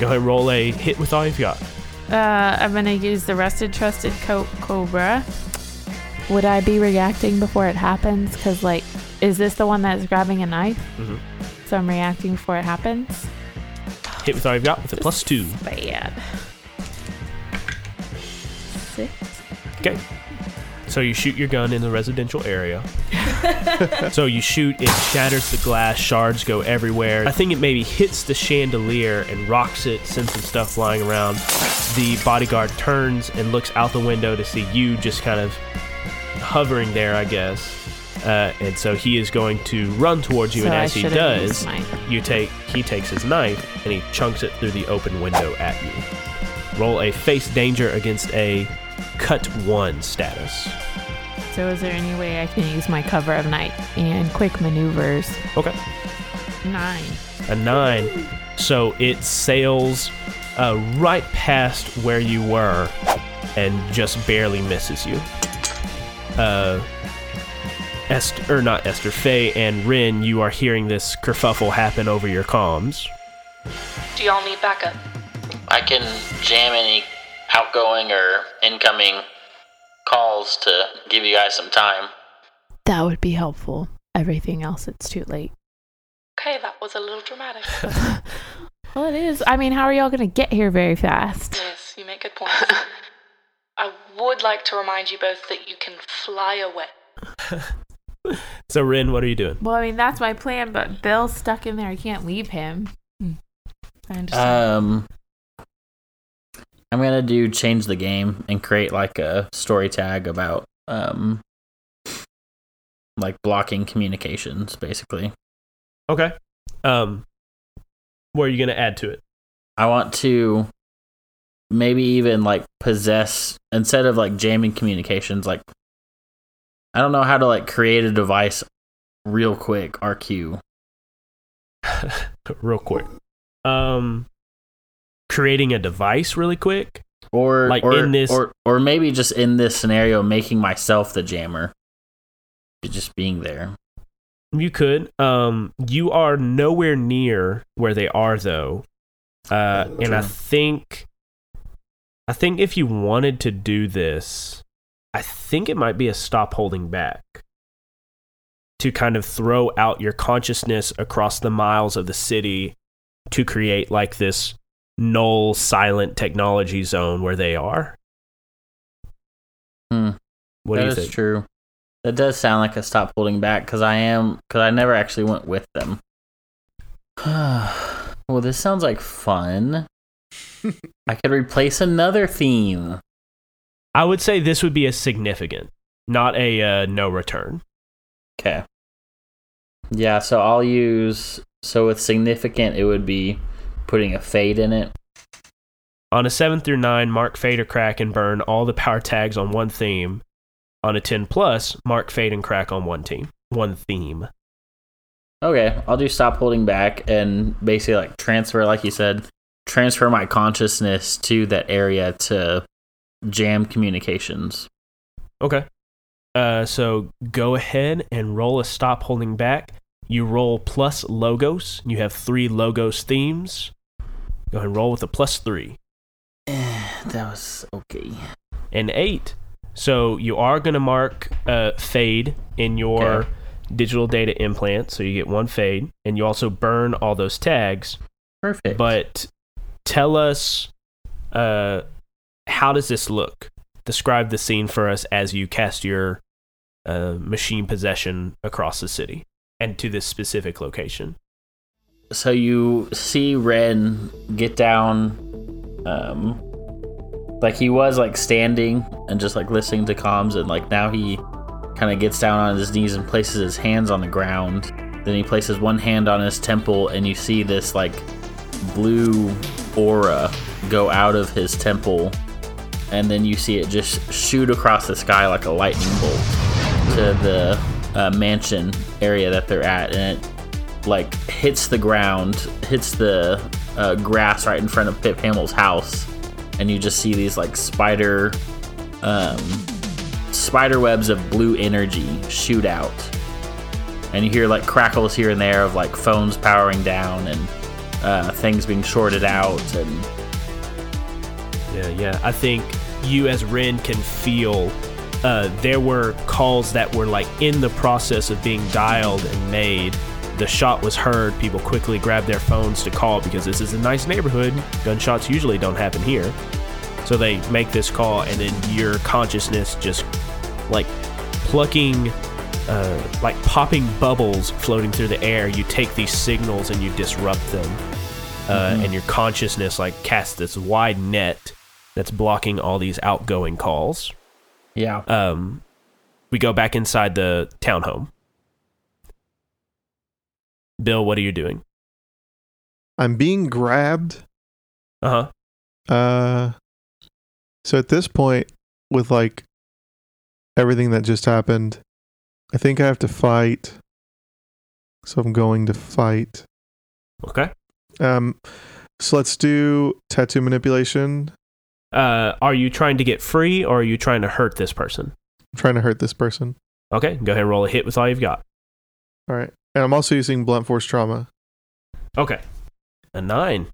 Go ahead roll a hit with all you've got. Uh, I'm gonna use the rusted trusted co- cobra. Would I be reacting before it happens? Cause like, is this the one that's grabbing a knife? Mhm. So I'm reacting before it happens. Hit with all you've got with a plus two. Bad. Six. Okay. So you shoot your gun in the residential area. so you shoot, it shatters the glass, shards go everywhere. I think it maybe hits the chandelier and rocks it, sends some stuff flying around. The bodyguard turns and looks out the window to see you just kind of hovering there, I guess. Uh, and so he is going to run towards you, So and as he does, you take he takes his knife and he chunks it through the open window at you. Roll a face danger against a cut one status. So is there any way I can use my cover of night and quick maneuvers? Okay. Nine. a nine. So it sails uh, right past where you were and just barely misses you. Uh, Esther, or not Esther, Faye and Ren, you are hearing this kerfuffle happen over your comms. Do y'all need backup? I can jam any outgoing or incoming calls to give you guys some time. That would be helpful. Everything else, it's too late. Okay, that was a little dramatic. Well, it is. I mean, how are y'all gonna get here very fast? yes, you make good points. I would like to remind you both that you can fly away. So, Ren, what are you doing? Well, I mean, that's my plan, but Bill's stuck in there. I can't leave him. I understand. Um, I'm gonna do change the game and create like a story tag about um, like blocking communications, basically. Okay. Um, what are you going to add to it? I want to maybe even like possess instead of like jamming communications, like I don't know how to like create a device real quick. RQ. Real quick. Um, creating a device really quick. Or Like or, in this- or or maybe just in this scenario, making myself the jammer, just being there. You could. Um, you are nowhere near where they are though, uh, and I think, I think if you wanted to do this, I think it might be a stop holding back to kind of throw out your consciousness across the miles of the city to create like this null silent technology zone where they are. Hmm. What do you is think? true. That does sound like a stop holding back because I am because I never actually went with them. well, this sounds like fun. I could replace another theme. I would say this would be a significant, not a uh, no return. Okay. Yeah, so I'll use so with significant it would be putting a fade in it. On a 7 through 9, mark fade or crack and burn all the power tags on one theme. On a 10 plus, mark fade and crack on one team, one theme. Okay, I'll do stop holding back and basically like transfer, like you said, transfer my consciousness to that area to jam communications. Okay. Uh, so go ahead and roll a stop holding back. You roll plus logos. You have three logos themes. Go ahead and roll with a plus three. That was okay. An eight. So you are going to mark uh, fade in your Okay. digital data implant. So you get one fade, and you also burn all those tags. Perfect. But tell us, uh, how does this look? Describe the scene for us as you cast your uh, machine possession across the city and to this specific location. So you see Ren get down, um, like he was like standing and just like listening to comms, and like now he kind of gets down on his knees and places his hands on the ground. Then he places one hand on his temple, and you see this like blue aura go out of his temple, and then you see it just shoot across the sky like a lightning bolt to the uh, mansion area that they're at, and it like hits the ground, hits the uh, grass right in front of Pip Hamill's house, and you just see these like spider, um, spider webs of blue energy shoot out, and you hear like crackles here and there of like phones powering down and uh, things being shorted out, and Yeah, yeah. I think you as Ren can feel uh, there were calls that were like in the process of being dialed and made. The shot was heard. People quickly grabbed their phones to call because this is a nice neighborhood. Gunshots usually don't happen here. So they make this call, and then your consciousness just like plucking, uh, like popping bubbles floating through the air. You take these signals and you disrupt them uh, and your consciousness like casts this wide net that's blocking all these outgoing calls. yeah, Um, we go back inside the townhome. Bill, what are you doing? I'm being grabbed. Uh huh. Uh, so at this point, with like everything that just happened. I think I have to fight. So I'm going to fight. Okay. Um, so let's do tattoo manipulation. Uh, are you trying to get free or are you trying to hurt this person? I'm trying to hurt this person. Okay, go ahead and roll a hit with all you've got. All right. And I'm also using blunt force trauma. Okay. A nine.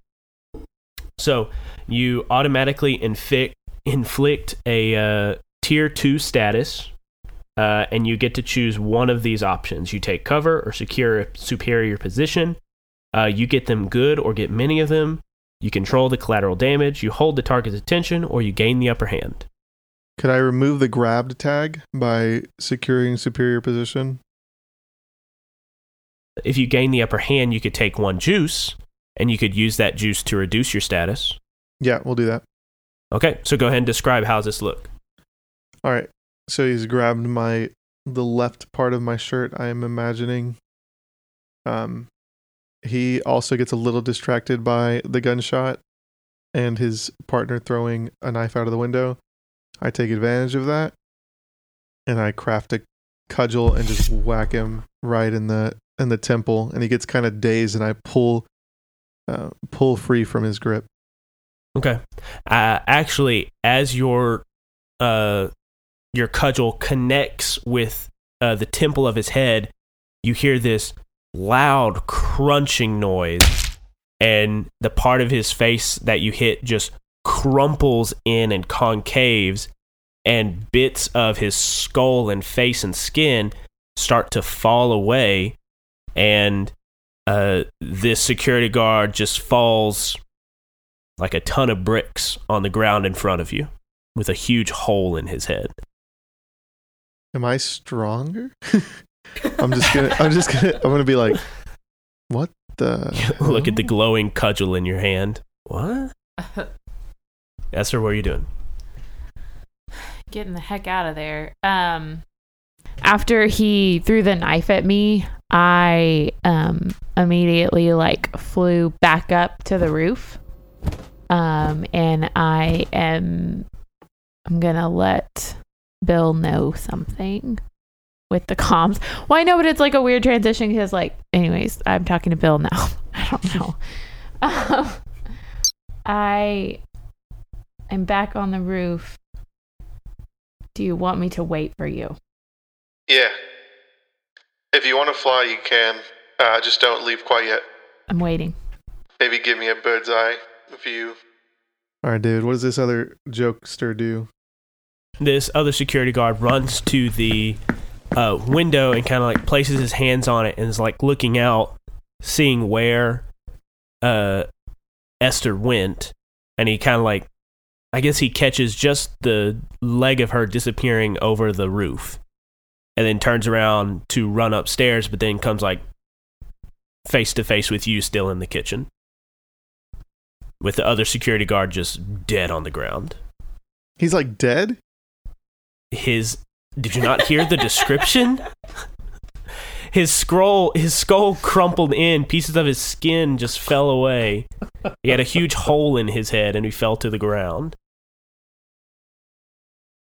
So you automatically inflict inflict a uh, tier two status, uh, and you get to choose one of these options. You take cover or secure a superior position. Uh, you get them good or get many of them. You control the collateral damage. You hold the target's attention, or you gain the upper hand. Could I remove the grabbed tag by securing superior position? If you gain the upper hand, you could take one juice, and you could use that juice to reduce your status. Yeah, we'll do that. Okay, so go ahead and describe how this look. All right. So he's grabbed my the left part of my shirt. I am imagining. Um, he also gets a little distracted by the gunshot and his partner throwing a knife out of the window. I take advantage of that, and I craft a cudgel and just whack him right in the in the temple, and he gets kind of dazed, and I pull uh, pull free from his grip. Okay. Uh, actually, as your uh, your cudgel connects with uh, the temple of his head, you hear this loud crunching noise, and the part of his face that you hit just crumples in and concaves, and bits of his skull and face and skin start to fall away, and uh, this security guard just falls like a ton of bricks on the ground in front of you with a huge hole in his head. Am I stronger? I'm just gonna. I'm just gonna. I'm gonna be like, what the? Look at the glowing cudgel in your hand. What? Esther, what are you doing? Getting the heck out of there. Um, after he threw the knife at me, I um immediately like flew back up to the roof. Um, and I am. I'm gonna let Bill know something with the comms. Well, I know, but it's like a weird transition because, like, anyways, I'm talking to Bill now. I don't know. Um, I am back on the roof. Do you want me to wait for you? Yeah. If you want to fly, you can. Uh, just don't leave quite yet. I'm waiting. Maybe give me a bird's eye view. All right, dude. What does this other jokester do? This other security guard runs to the uh, window and kind of like places his hands on it and is like looking out, seeing where uh, Esther went, and he kind of like, I guess he catches just the leg of her disappearing over the roof, and then turns around to run upstairs, but then comes like face to face with you still in the kitchen, with the other security guard just dead on the ground. He's like dead. his did you not hear the description his scroll his skull crumpled in pieces of his skin just fell away he had a huge hole in his head and he fell to the ground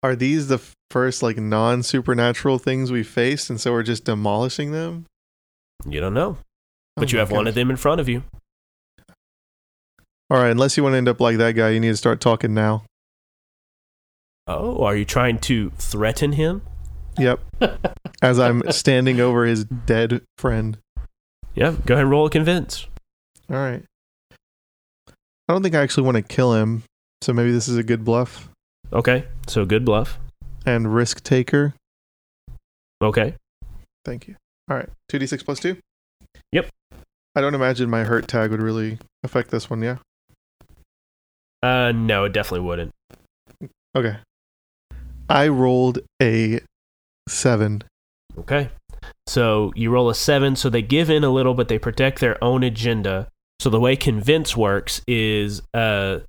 Are these the first like non supernatural things we faced, and so we're just demolishing them? you don't know but Oh you have one of them in front of you All right, unless you want to end up like that guy, you need to start talking now. oh are you trying to threaten him Yep. As I'm standing over his dead friend. yeah go ahead and roll a convince All right. I don't think I actually want to kill him, so maybe this is a good bluff okay so good bluff and risk taker. okay Thank you. All right, two d six plus two. Yep. I don't imagine my hurt tag would really affect this one. Yeah. uh no it definitely wouldn't Okay. I rolled a seven. Okay. So you roll a seven, so they give in a little, but they protect their own agenda. So the way convince works is uh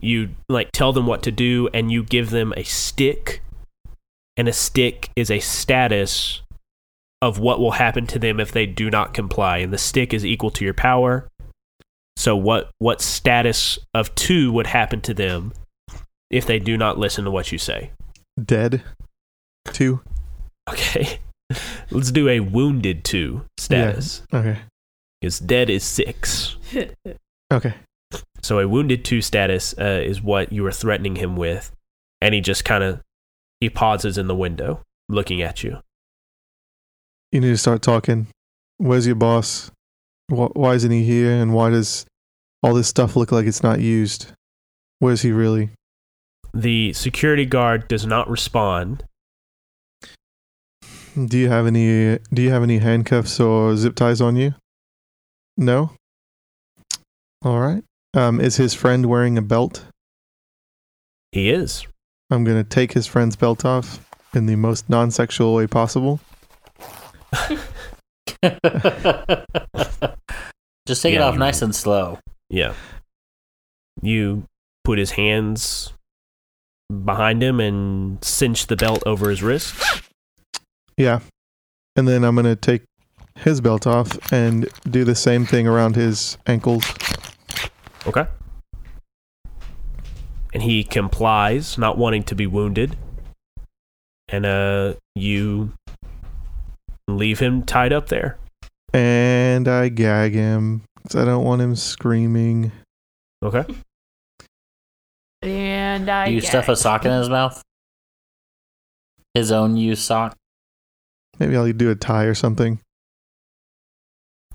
you like tell them what to do and you give them a stick. And a stick is a status of what will happen to them if they do not comply. And the stick is equal to your power. So what what status of two would happen to them if they do not listen to what you say? Dead. Two. Okay. Let's do a wounded two status. Okay. His dead is six. Okay. So a wounded two status uh, is what you were threatening him with, and he just kind of he pauses in the window, looking at you. You need to start talking. Where's your boss? Wh- Why isn't he here? And why does all this stuff look like it's not used? Where's he really? The security guard does not respond. Do you have any? Do you have any handcuffs or zip ties on you? No. All right. Um, is his friend wearing a belt? He is. I'm gonna take his friend's belt off in the most non-sexual way possible. Just take it off nice and slow. Yeah. You put his hands behind him and cinch the belt over his wrist. Yeah. And then I'm gonna take his belt off and do the same thing around his ankles. Okay. And he complies, not wanting to be wounded. And uh you leave him tied up there. And I gag him because I don't want him screaming. Okay. And I Do you stuff a sock in his mouth? His own used sock? Maybe I'll do a tie or something.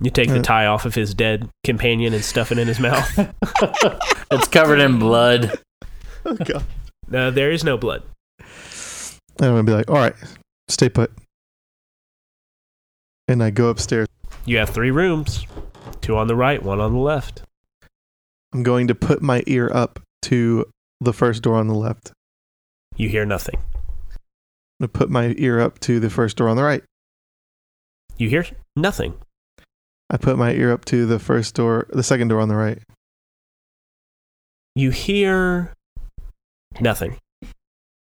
You take the Uh. tie off of his dead companion and stuff it in his mouth. it's covered in blood. Oh god. No, there is no blood. And I'm gonna be like, all right, stay put. And I go upstairs. You have three rooms. Two on the right, one on the left. I'm going to put my ear up to the first door on the left. You hear nothing. I'm gonna put my ear up to the first door on the right. You hear nothing. I put my ear up to the first door, the second door on the right. You hear nothing.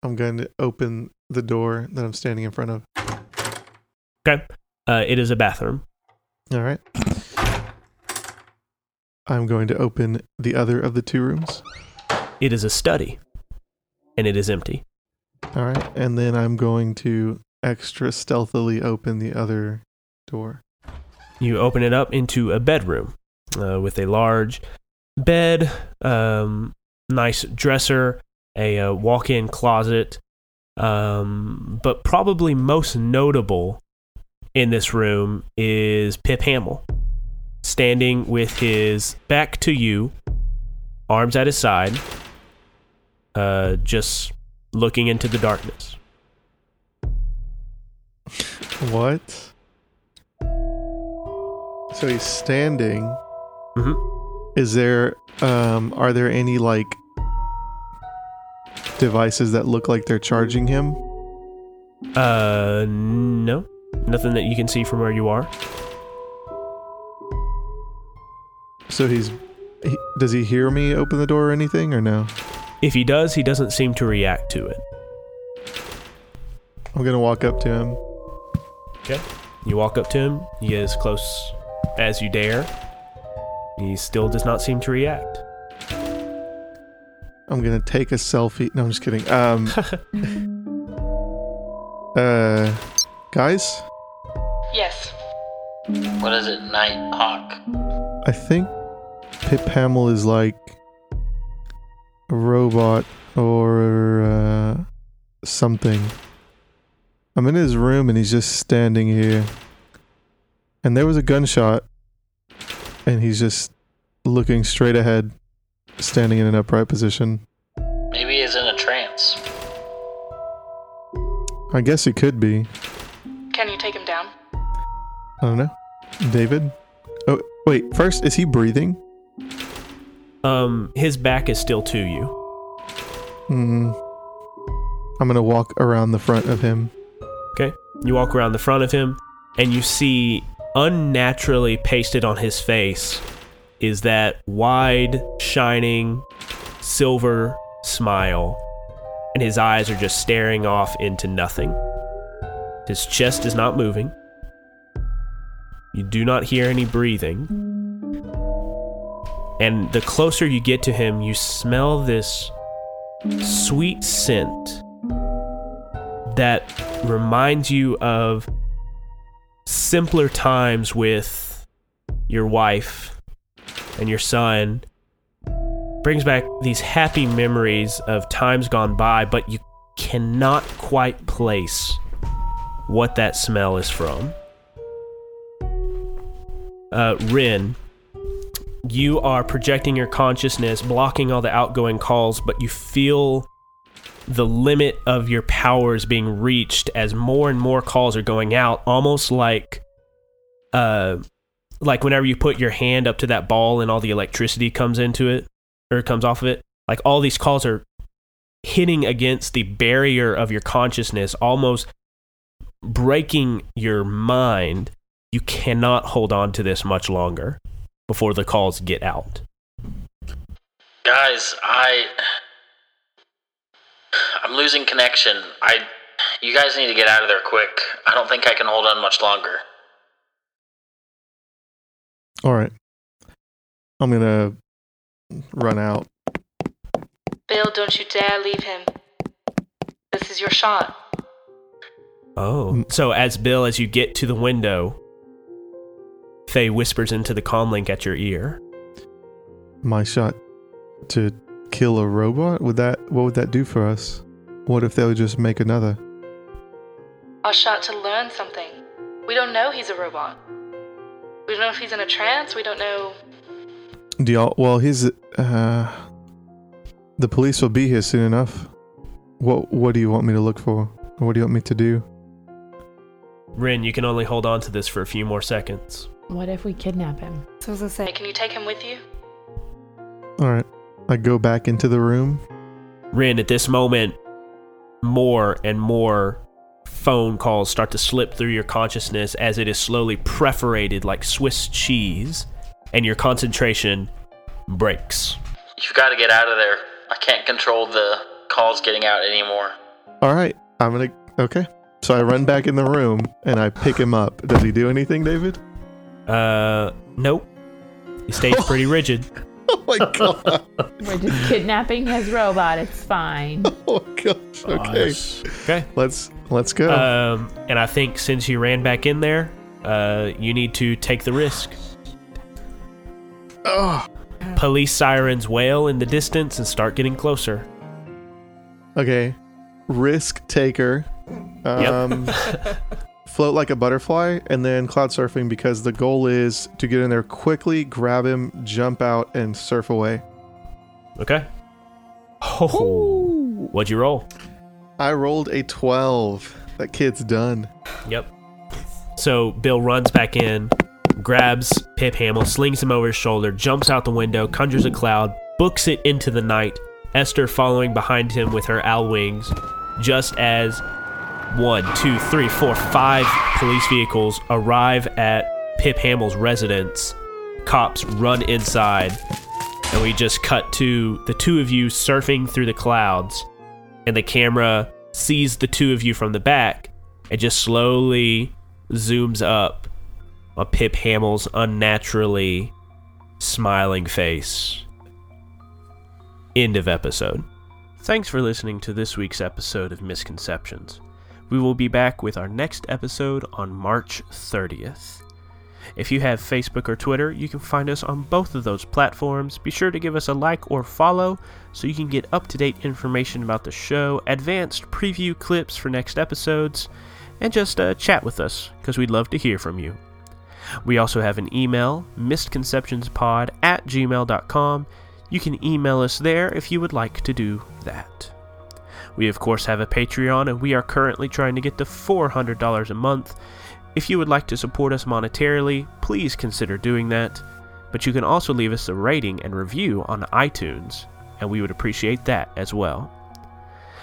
I'm going to open the door that I'm standing in front of. Okay. Uh, it is a bathroom. All right. I'm going to open the other of the two rooms. It is a study. And it is empty. All right. And then I'm going to extra stealthily open the other door. You open it up into a bedroom uh, with a large bed, um, nice dresser, a uh, walk in closet. Um, but probably most notable in this room is Pip Hamill, standing with his back to you, arms at his side, uh, just looking into the darkness. What? So he's standing. Mhm. Is there um are there any like devices that look like they're charging him? Uh, no, nothing that you can see from where you are. So he's he, does he hear me open the door or anything or no? If he does, he doesn't seem to react to it. I'm going to walk up to him. Okay. You walk up to him, you get as close as you dare. He still does not seem to react. I'm going to take a selfie. No, I'm just kidding. Um uh guys, Yes. What is it, Night Hawk? I think Pip Hamill is like a robot or uh, something. I'm in his room and he's just standing here. And there was a gunshot. And he's just looking straight ahead, standing in an upright position. Maybe he's in a trance. I guess he could be. Can you take him down? I don't know. David? Oh, wait. First, is he breathing? Um, his back is still to you. Hmm. I'm going to walk around the front of him. Okay. You walk around the front of him, and you see unnaturally pasted on his face is that wide, shining, silver smile, and his eyes are just staring off into nothing. His chest is not moving. You do not hear any breathing. And the closer you get to him, you smell this sweet scent that reminds you of simpler times with your wife and your son brings back these happy memories of times gone by but you cannot quite place what that smell is from. Uh, Ren, you are projecting your consciousness, blocking all the outgoing calls, but you feel the limit of your powers being reached as more and more calls are going out, almost like uh like whenever you put your hand up to that ball and all the electricity comes into it or comes off of it. Like all these calls are hitting against the barrier of your consciousness, almost breaking your mind. You cannot hold on to this much longer before the calls get out. Guys, I I'm losing connection. I you guys need to get out of there quick. I don't think I can hold on much longer. All right. I'm gonna run out. Bill, don't you dare leave him. This is your shot. Oh. Mm. So as Bill, as you get to the window, Faye whispers into the comm link at your ear. My shot to kill a robot? Would that what would that do for us? What if they would just make another? Our shot to learn something. We don't know he's a robot. We don't know if he's in a trance. We don't know. Do y'all well his uh the police will be here soon enough. What what do you want me to look for? What do you want me to do? Ren, you can only hold on to this for a few more seconds. What if we kidnap him? So I was gonna say, can you take him with you? Alright. I go back into the room. Ren, at this moment, more and more phone calls start to slip through your consciousness as it is slowly perforated like Swiss cheese, and your concentration breaks. You've got to get out of there. I can't control the calls getting out anymore. Alright. I'm gonna okay. So I run back in the room and I pick him up. Does he do anything, David? Uh, nope. He stays pretty rigid. Oh my god. We're just kidnapping his robot. It's fine. oh gosh. Okay. Okay. Let's let's go. Um, and I think since you ran back in there, uh, you need to take the risk. oh. Police sirens wail in the distance and start getting closer. Okay. Risk taker. Um float like a butterfly and then cloud surfing because the goal is to get in there quickly, grab him, jump out and surf away. Okay. Oh, what'd you roll? I rolled a 12. That kid's done. Yep. So Bill runs back in, grabs Pip Hamill, slings him over his shoulder, jumps out the window, conjures a cloud, books it into the night. Esther following behind him with her owl wings, just as one, two, three, four, five police vehicles arrive at Pip Hamill's residence. Cops run inside, and we just cut to the two of you surfing through the clouds, and the camera sees the two of you from the back and just slowly zooms up on Pip Hamill's unnaturally smiling face. End of episode. Thanks for listening to this week's episode of Misconceptions. We will be back with our next episode on March 30th. If you have Facebook or Twitter, you can find us on both of those platforms. Be sure to give us a like or follow so you can get up to date information about the show, advanced preview clips for next episodes, and just uh, chat with us because we'd love to hear from you. We also have an email, misconceptionspod at gmail.com. You can email us there if you would like to do that. We, of course, have a Patreon, and we are currently trying to get to $400 a month. If you would like to support us monetarily, please consider doing that. But you can also leave us a rating and review on iTunes, and we would appreciate that as well.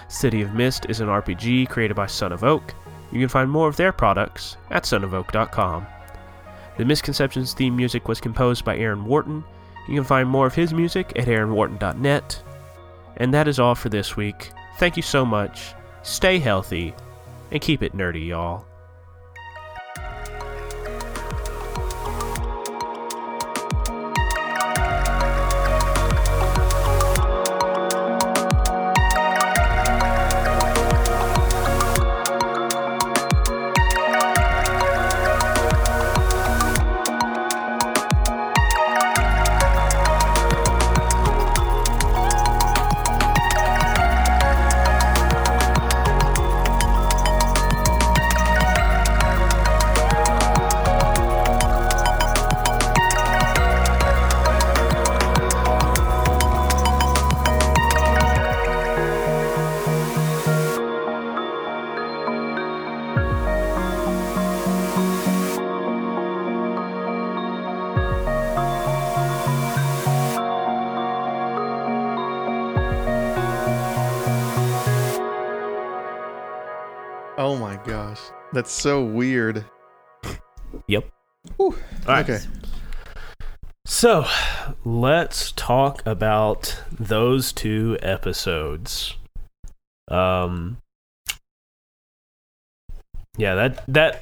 City of Mist is an RPG created by Son of Oak. You can find more of their products at sonofoak.com. The Misconceptions theme music was composed by Aaron Wharton. You can find more of his music at aaronwharton.net. And that is all for this week. Thank you so much. Stay healthy and keep it nerdy, y'all. That's so weird. Yep. Whew. right. Okay. So, let's talk about those two episodes. Um Yeah, that that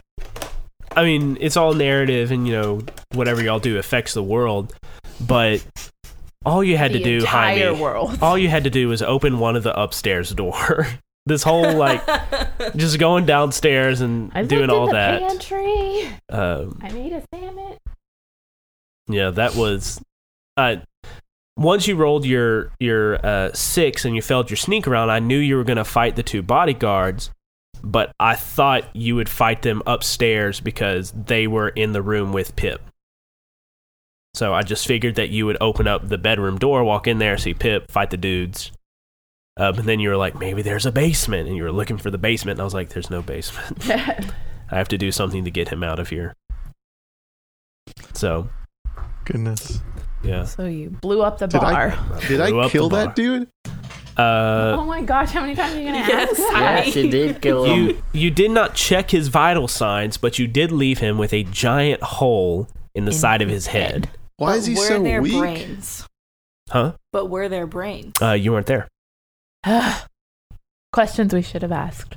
I mean, it's all narrative and you know, whatever y'all do affects the world, but all you had the to do, entire Jaime, world. all you had to do was open one of the upstairs door. this whole like just going downstairs and I doing looked in all the that. Pantry. Um, I made a sandwich. Yeah, that was. Uh, once you rolled your your uh, six and you failed your sneak around, I knew you were going to fight the two bodyguards, but I thought you would fight them upstairs because they were in the room with Pip. So I just figured that you would open up the bedroom door, walk in there, see Pip, fight the dudes. Uh, but then you were like, maybe there's a basement, and you were looking for the basement. And I was like, there's no basement. I have to do something to get him out of here. So, Goodness. yeah. so you blew up the Did I- bar. Did Blew I kill that dude? Uh, oh my gosh, how many times are you gonna Yes, ask that? Yes, you did kill him. you you did not check his vital signs, but you did leave him with a giant hole in the In side of his his head. Why But is he were so their weak? brains? Huh? But were their brains? Uh, you weren't there. Questions we should have asked.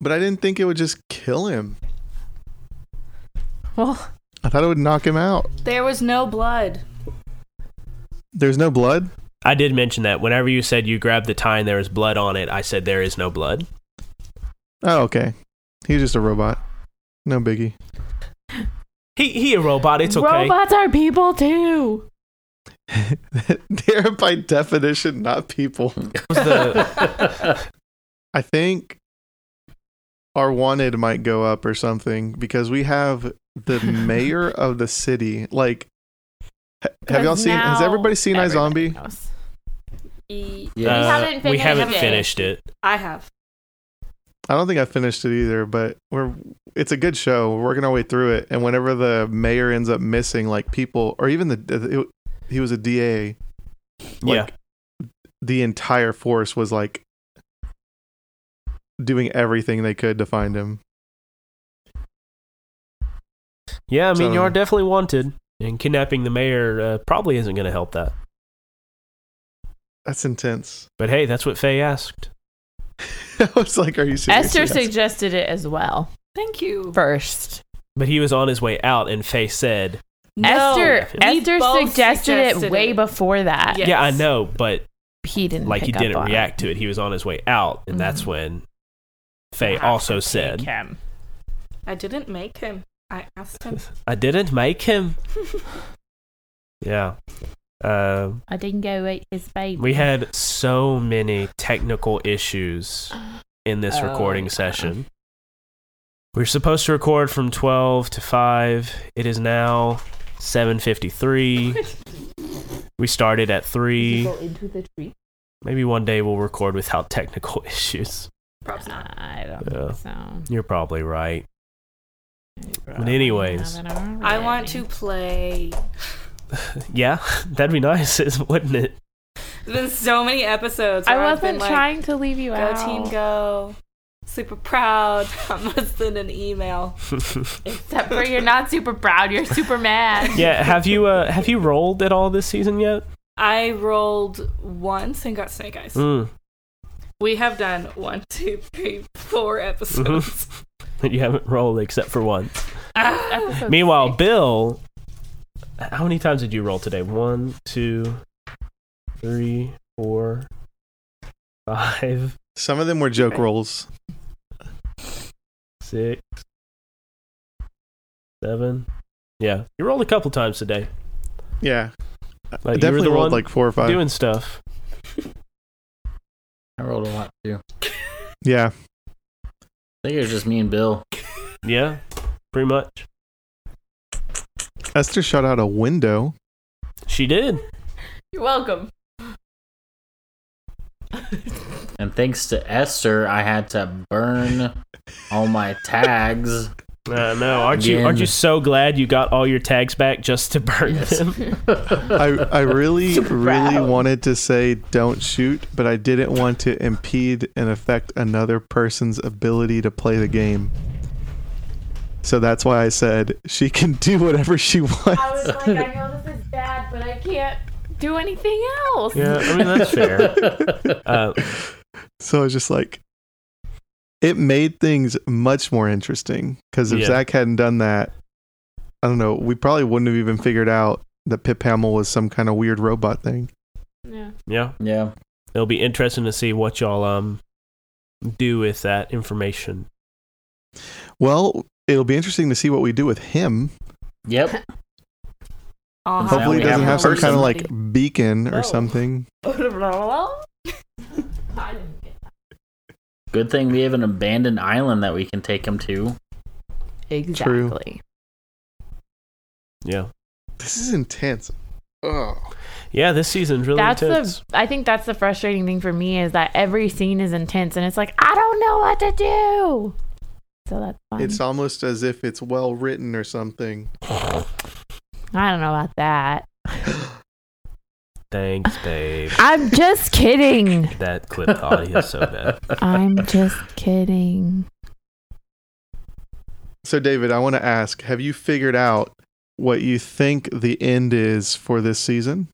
But I didn't think it would just kill him. Well, I thought it would knock him out. There was no blood. There's no blood? I did mention that whenever you said you grabbed the tie and there was blood on it, I said there is no blood. Oh, okay. He's just a robot. No biggie. He he a robot. It's okay. robots are people too. They're by definition not people. The- I think our wanted might go up or something because we have the mayor of the city. Like, ha- have y'all seen? Has everybody seen everybody iZombie? knows. E- Yeah. uh, haven't we haven't it. finished it. I have. I don't think I finished it either, but we're it's a good show. We're working our way through it, and whenever the mayor ends up missing, like people, or even the it, he was a DA, yeah. like the entire force was like doing everything they could to find him. Yeah, I mean, So- you are definitely wanted, and kidnapping the mayor uh, probably isn't going to help that. That's intense. But hey, that's what Faye asked. I was like, "Are you serious?" Esther Yes. suggested it as well Thank you. first. But he was on his way out, and Faye said, No, Esther Esther suggested, suggested it way it. before that. Yes. "Yeah, I know, but He didn't like he pick up didn't on it. react to it. He was on his way out, and that's Mhm. when Faye Have also said, him. I didn't make him. I asked him. "I didn't make him." yeah. Uh, I didn't go eat his baby. we had so many technical issues in this Oh, recording yeah. session. We are supposed to record from 12 to 5. It is now 7:53. we started at 3. Go into the tree. Maybe one day we'll record without technical issues. Props not. I don't Yeah. think so. You're probably right. But anyways. I want to play. yeah, that'd be nice, wouldn't it? There's been so many episodes. I where I've wasn't been like, trying to leave you Go out. Go team, go! Super proud. I'm gonna send an email. Except for you're not super proud. You're super mad. yeah, have you uh have you rolled at all this season yet? I rolled once and got snake eyes. Mm. We have done one, two, three, four episodes. You haven't rolled except for once. Ah, Meanwhile, six. Bill, how many times did you roll today? One, two, three, four, five, Some of them were joke Okay. rolls. six, seven. Yeah, you rolled a couple times today. Yeah, Like, I were definitely rolled like four or five. doing stuff. I rolled a lot too. yeah, I think it was just me and Bill. Yeah, pretty much. Esther shot out a window. She did. You're welcome. And thanks to Esther, I had to burn all my tags Uh, no, aren't you? Aren't you so glad you got all your tags back just to burn them? I, I really, Super really wanted to say don't shoot, but I didn't want to impede and affect another person's ability to play the game. So that's why I said she can do whatever she wants. I was like, I know this is bad, but I can't do anything else. yeah, I mean that's fair. Uh, So I was just like, it made things much more interesting because if Yeah. Zach hadn't done that, I don't know, we probably wouldn't have even figured out that Pip Hamill was some kind of weird robot thing. Yeah. yeah, Yeah. it'll be interesting to see what y'all um do with that information. Well, it'll be interesting to see what we do with him. Yep. Hopefully, we he doesn't have have some kind of like beacon or Oh. something. I didn't get Good thing we have an abandoned island that we can take him to. Exactly. Yeah, This is intense. Oh. yeah. This season's really That's intense. the I think that's the frustrating thing for me is that every scene is intense and it's like I don't know what to do. So that's fun. It's almost as if it's well written or something. I don't know about that. Thanks, babe. I'm just kidding. That clip audio is so bad. I'm just kidding. So, David, I want to ask have you figured out what you think the end is for this season?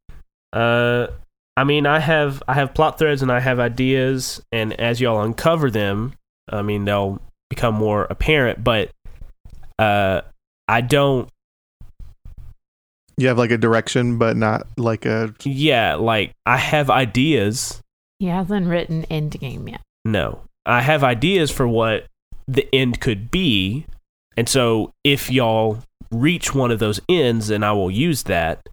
Uh, I mean, I have I have plot threads and I have ideas, and as y'all uncover them, I mean they'll become more apparent. But uh, I don't. You have like a direction, but not like a. Yeah, like I have ideas. He hasn't written Endgame yet. No, I have ideas for what the end could be, and so if y'all reach one of those ends, then I will use that.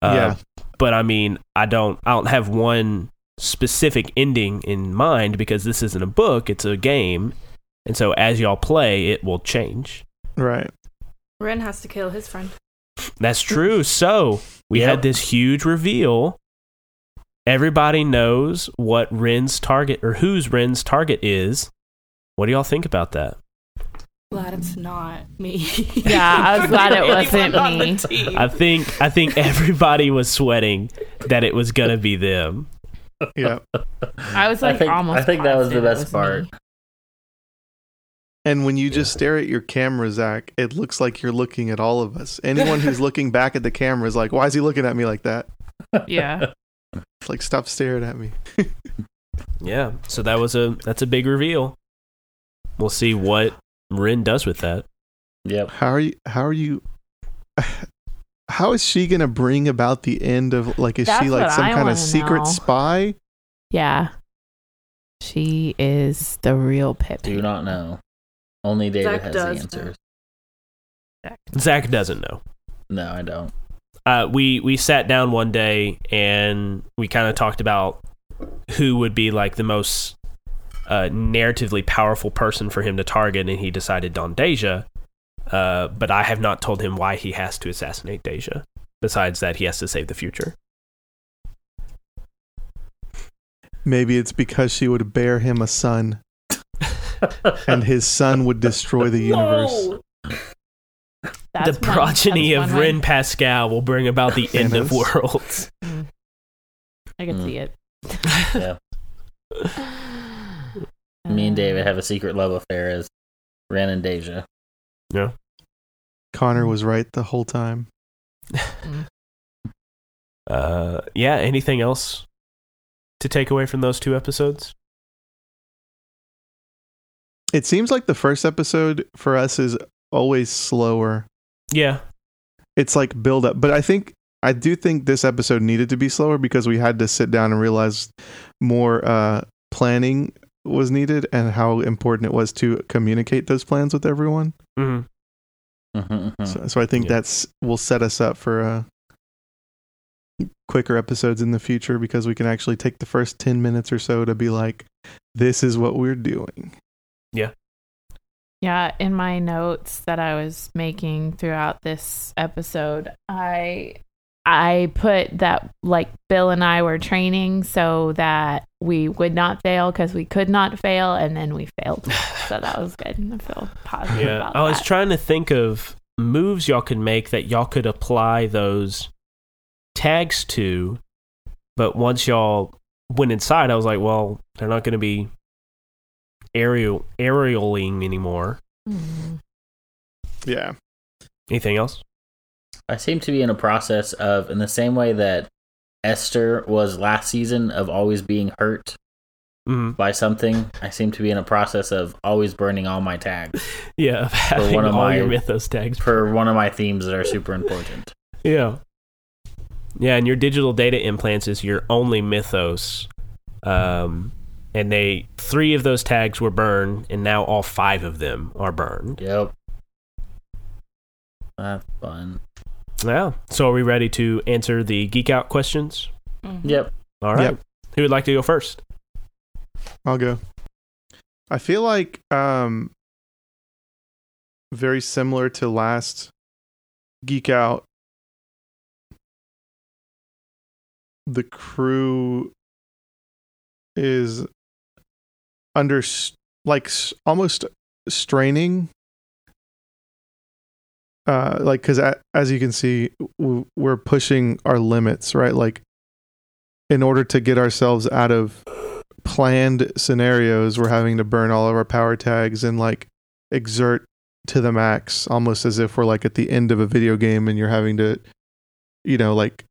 Uh, yeah. but I mean, I don't I don't have one specific ending in mind because this isn't a book, it's a game. And so as y'all play, it will change. Right. Ren has to kill his friend. That's true. So, we Yep. had this huge reveal. Everybody knows what Ren's target or whose Ren's target is. What do y'all think about that? Glad it's not me. Yeah, I was glad it wasn't Anyone on the me. I think I think everybody was sweating that it was going to be them. Yeah. I was like I think, almost I think that was the best was part. me. And when you just stare at your camera, Zach, it looks like you're looking at all of us. Anyone who's looking back at the camera is like, why is he looking at me like that? Yeah. It's like, stop staring at me. Yeah. So that was a that's a big reveal. We'll see what Ren does with that. Yep. How are you? How are you? How is she gonna bring about the end of like? Is That's she like some I kind of secret know. spy? Yeah. She is the real Pip. Do not know. Only David Zach has the does know. answers. Zach doesn't know. No, I don't. uh, we we sat down one day and we kind of talked about who would be like the most uh, narratively powerful person for him to target, and he decided Don Deja. Uh, but I have not told him why he has to assassinate Deja. Besides that, he has to save the future. Maybe it's because she would bear him a son, and his son would destroy the universe. That's the one- progeny of one way- Ren Pascal will bring about the end of Thanos. worlds. I can Mm. see it. Yeah. Me and David have a secret love affair as Ren and Deja. Yeah. Connor was right the whole time. Uh, yeah. Anything else to take away from those two episodes? It seems like the first episode for us is always slower. Yeah. It's like build up, but I think I do think this episode needed to be slower because we had to sit down and realize more uh, planning was needed and how important it was to communicate those plans with everyone. Mhm, mhm. So, so I think Yeah. that's will set us up for uh, quicker episodes in the future because we can actually take the first ten minutes or so to be like, "This is what we're doing." Yeah, Yeah, in my notes that I was making throughout this episode, I I put that like Bill and I were training so that we would not fail because we could not fail, and then we failed. so that was good. I feel positive Yeah, about I was that. trying to think of moves y'all could make that y'all could apply those tags to, but once y'all went inside, I was like, well, they're not going to be aerial aerialing anymore. Yeah. Anything else? I seem to be in a process of, in the same way that Esther was last season of always being hurt Mm, by something. I seem to be in a process of always burning all my tags yeah, of having one of all my- your mythos tags. for one of my themes that are super important. Yeah. Yeah, and your digital data implants is your only mythos. Um, and they three of those tags were burned, and now all five of them are burned. Yep. That's fun. Yeah. So are we ready to answer the geek out questions? Mhm. Yep. All right. Yep. Who would like to go first? I'll go. I feel like um very similar to last geek out the crew is under like almost straining. Uh like cuz as you can see we're pushing our limits right? Like in order to get ourselves out of planned scenarios we're having to burn all of our power tags and like exert to the max almost as if we're like at the end of a video game and you're having to you know like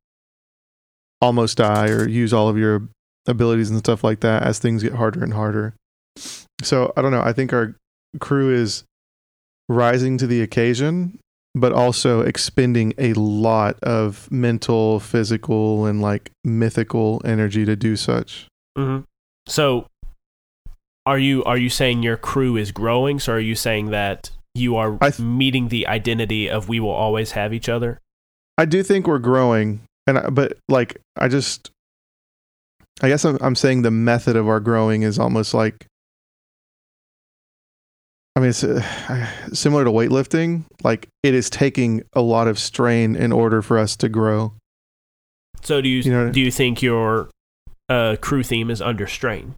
almost die or use all of your abilities and stuff like that as things get harder and harder so i don't know i think our crew is rising to the occasion but also expending a lot of mental physical and like mythical energy to do such Mm-hmm. So, are you are you saying your crew is growing? So, are you saying that you are th- meeting the identity of we will always have each other? I do think we're growing, and I, but like I just, I guess I'm I'm saying the method of our growing is almost like, I mean, it's uh, similar to weightlifting. Like it is taking a lot of strain in order for us to grow. So, do you, You know- do you think your uh, crew theme is under strain?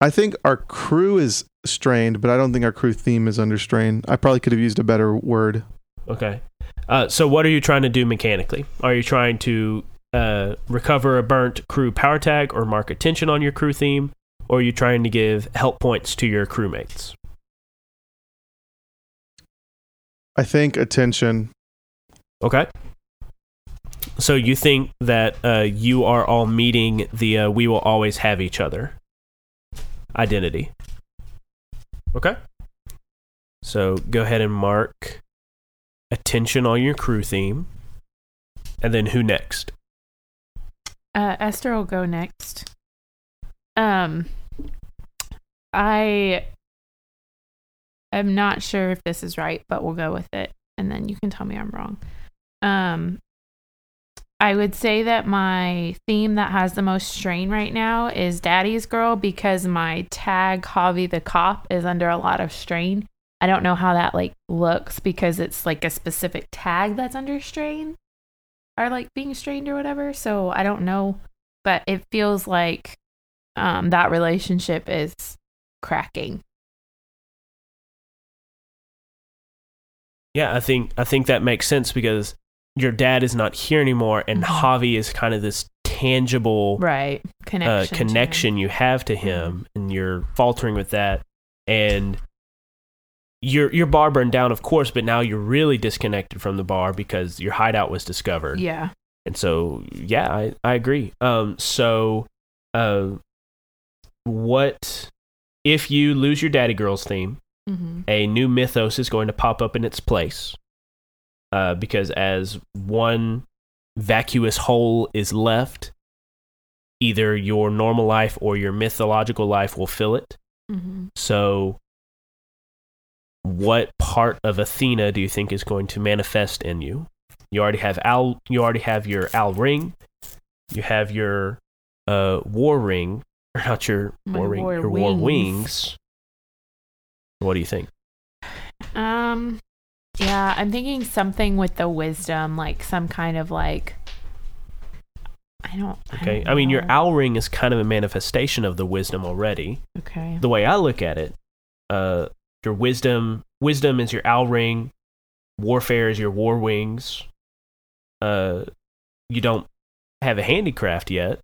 I think our crew is strained, but I don't think our crew theme is under strain. I probably could have used a better word. Okay. Uh, so, what are you trying to do mechanically? Are you trying to uh, recover a burnt crew power tag or mark attention on your crew theme? Or are you trying to give help points to your crewmates? I think attention. Okay. So, you think that uh, you are all meeting the uh, we will always have each other identity. Okay. So, go ahead and mark attention on your crew theme. And then who next? Uh, Esther will go next. Um, I am not sure if this is right, but we'll go with it, and then you can tell me I'm wrong. Um, I would say that my theme that has the most strain right now is Daddy's Girl because my tag Javi the cop is under a lot of strain. I don't know how that like looks because it's like a specific tag that's under strain or like being strained or whatever. So I don't know, but it feels like um, that relationship is cracking. Yeah, I think I think that makes sense because your dad is not here anymore, and Mhm. Javi is kind of this tangible Right. uh, Connection. him. connection you have to him, and you're faltering with that, and your your bar burned down, of course, but now you're really disconnected from the bar because your hideout was discovered, Yeah. and so yeah, I I agree. Um, so, uh, what if you lose your daddy girls theme? hmm a new mythos is going to pop up in its place. Uh, because as one vacuous hole is left, either your normal life or your mythological life will fill it. hmm So, what part of Athena do you think is going to manifest in you? You already have Al. You already have your owl ring. You have your uh, war ring, or not your My war war your war wings. What do you think? Um, Yeah, I'm thinking something with the wisdom, like some kind of like. I don't. Okay. don't I mean, your owl ring is kind of a manifestation of the wisdom already. Okay. The way I look at it, uh, your wisdom, wisdom is your owl ring. Warfare is your war wings. Uh, you don't have a handicraft yet,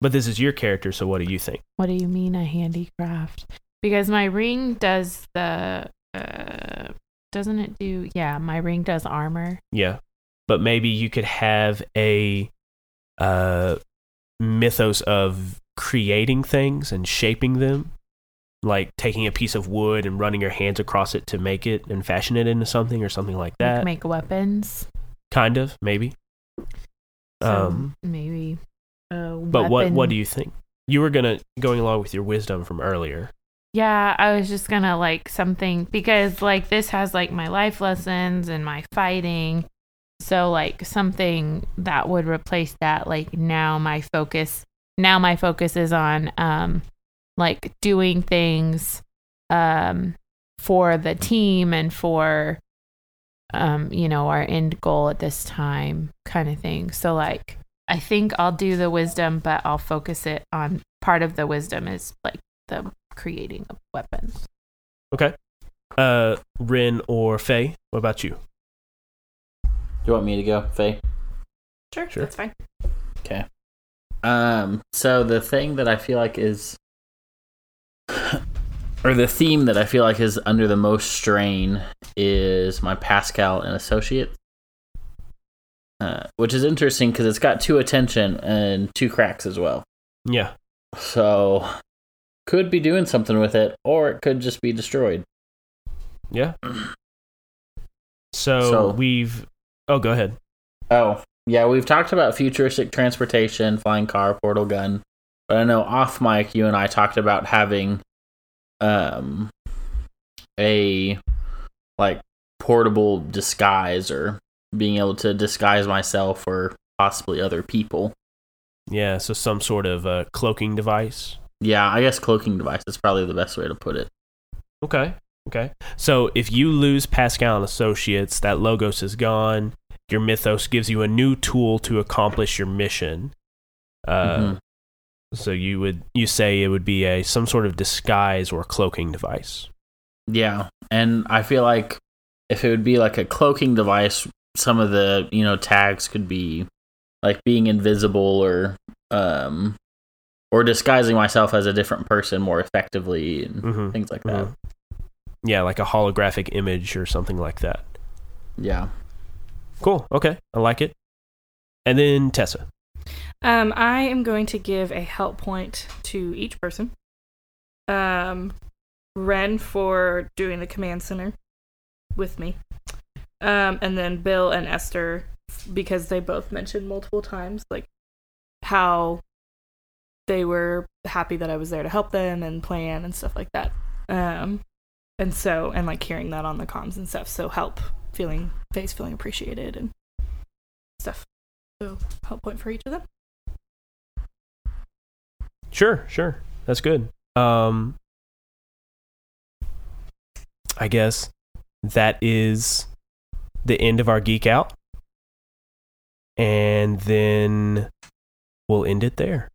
but this is your character. So, what do you think? What do you mean a handicraft? Because my ring does the. Uh, doesn't it do? Yeah, my ring does armor. Yeah, but maybe you could have a uh, mythos of creating things and shaping them, like taking a piece of wood and running your hands across it to make it and fashion it into something or something like Like that. make weapons. kind of, maybe. So Um, maybe. Uh, But what what do you think? You were gonna going along with your wisdom from earlier. Yeah, I was just gonna like something because like this has like my life lessons and my fighting. So like something that would replace that. Like now my focus now my focus is on um like doing things um for the team and for um you know our end goal at this time kind of thing. So like I think I'll do the wisdom but I'll focus it on part of the wisdom is like the creating of weapons. Okay. Uh, Ren or Faye, what about you? Do you want me to go, Faye? Sure, Sure. that's fine. Okay. Um, so the thing that I feel like is or the theme that I feel like is under the most strain is my Pascal and Associates. Uh, which is interesting because it's got two attention and two cracks as well. Yeah. So could be doing something with it, or it could just be destroyed. Yeah. So, So- we've. Oh, go ahead. Oh, yeah, we've talked about futuristic transportation, flying car, portal gun. But I know off mic you and I talked about having um a like portable disguise or being able to disguise myself or possibly other people. Yeah. So some sort of uh, cloaking device. Yeah, I guess cloaking device is probably the best way to put it. Okay. Okay. So if you lose Pascal and Associates, that logos is gone. Your mythos gives you a new tool to accomplish your mission. Uh, Mhm. So you would you say it would be a some sort of disguise or cloaking device. Yeah, and I feel like if it would be like a cloaking device, some of the you know tags could be like being invisible or um or disguising myself as a different person more effectively and Mhm. things like that. Mhm. Yeah, like a holographic image or something like that. Yeah. Cool. Okay, I like it. And then Tessa. Um, I am going to give a help point to each person. Um, Ren for doing the command center with me. Um, and then Bill and Esther because they both mentioned multiple times like how they were happy that I was there to help them and plan and stuff like that. Um, and so and like hearing that on the comms and stuff. So help feeling face feeling appreciated and stuff. So help point for each of them. Sure, sure. That's good. Um I guess that is the end of our geek out. And then we'll end it there.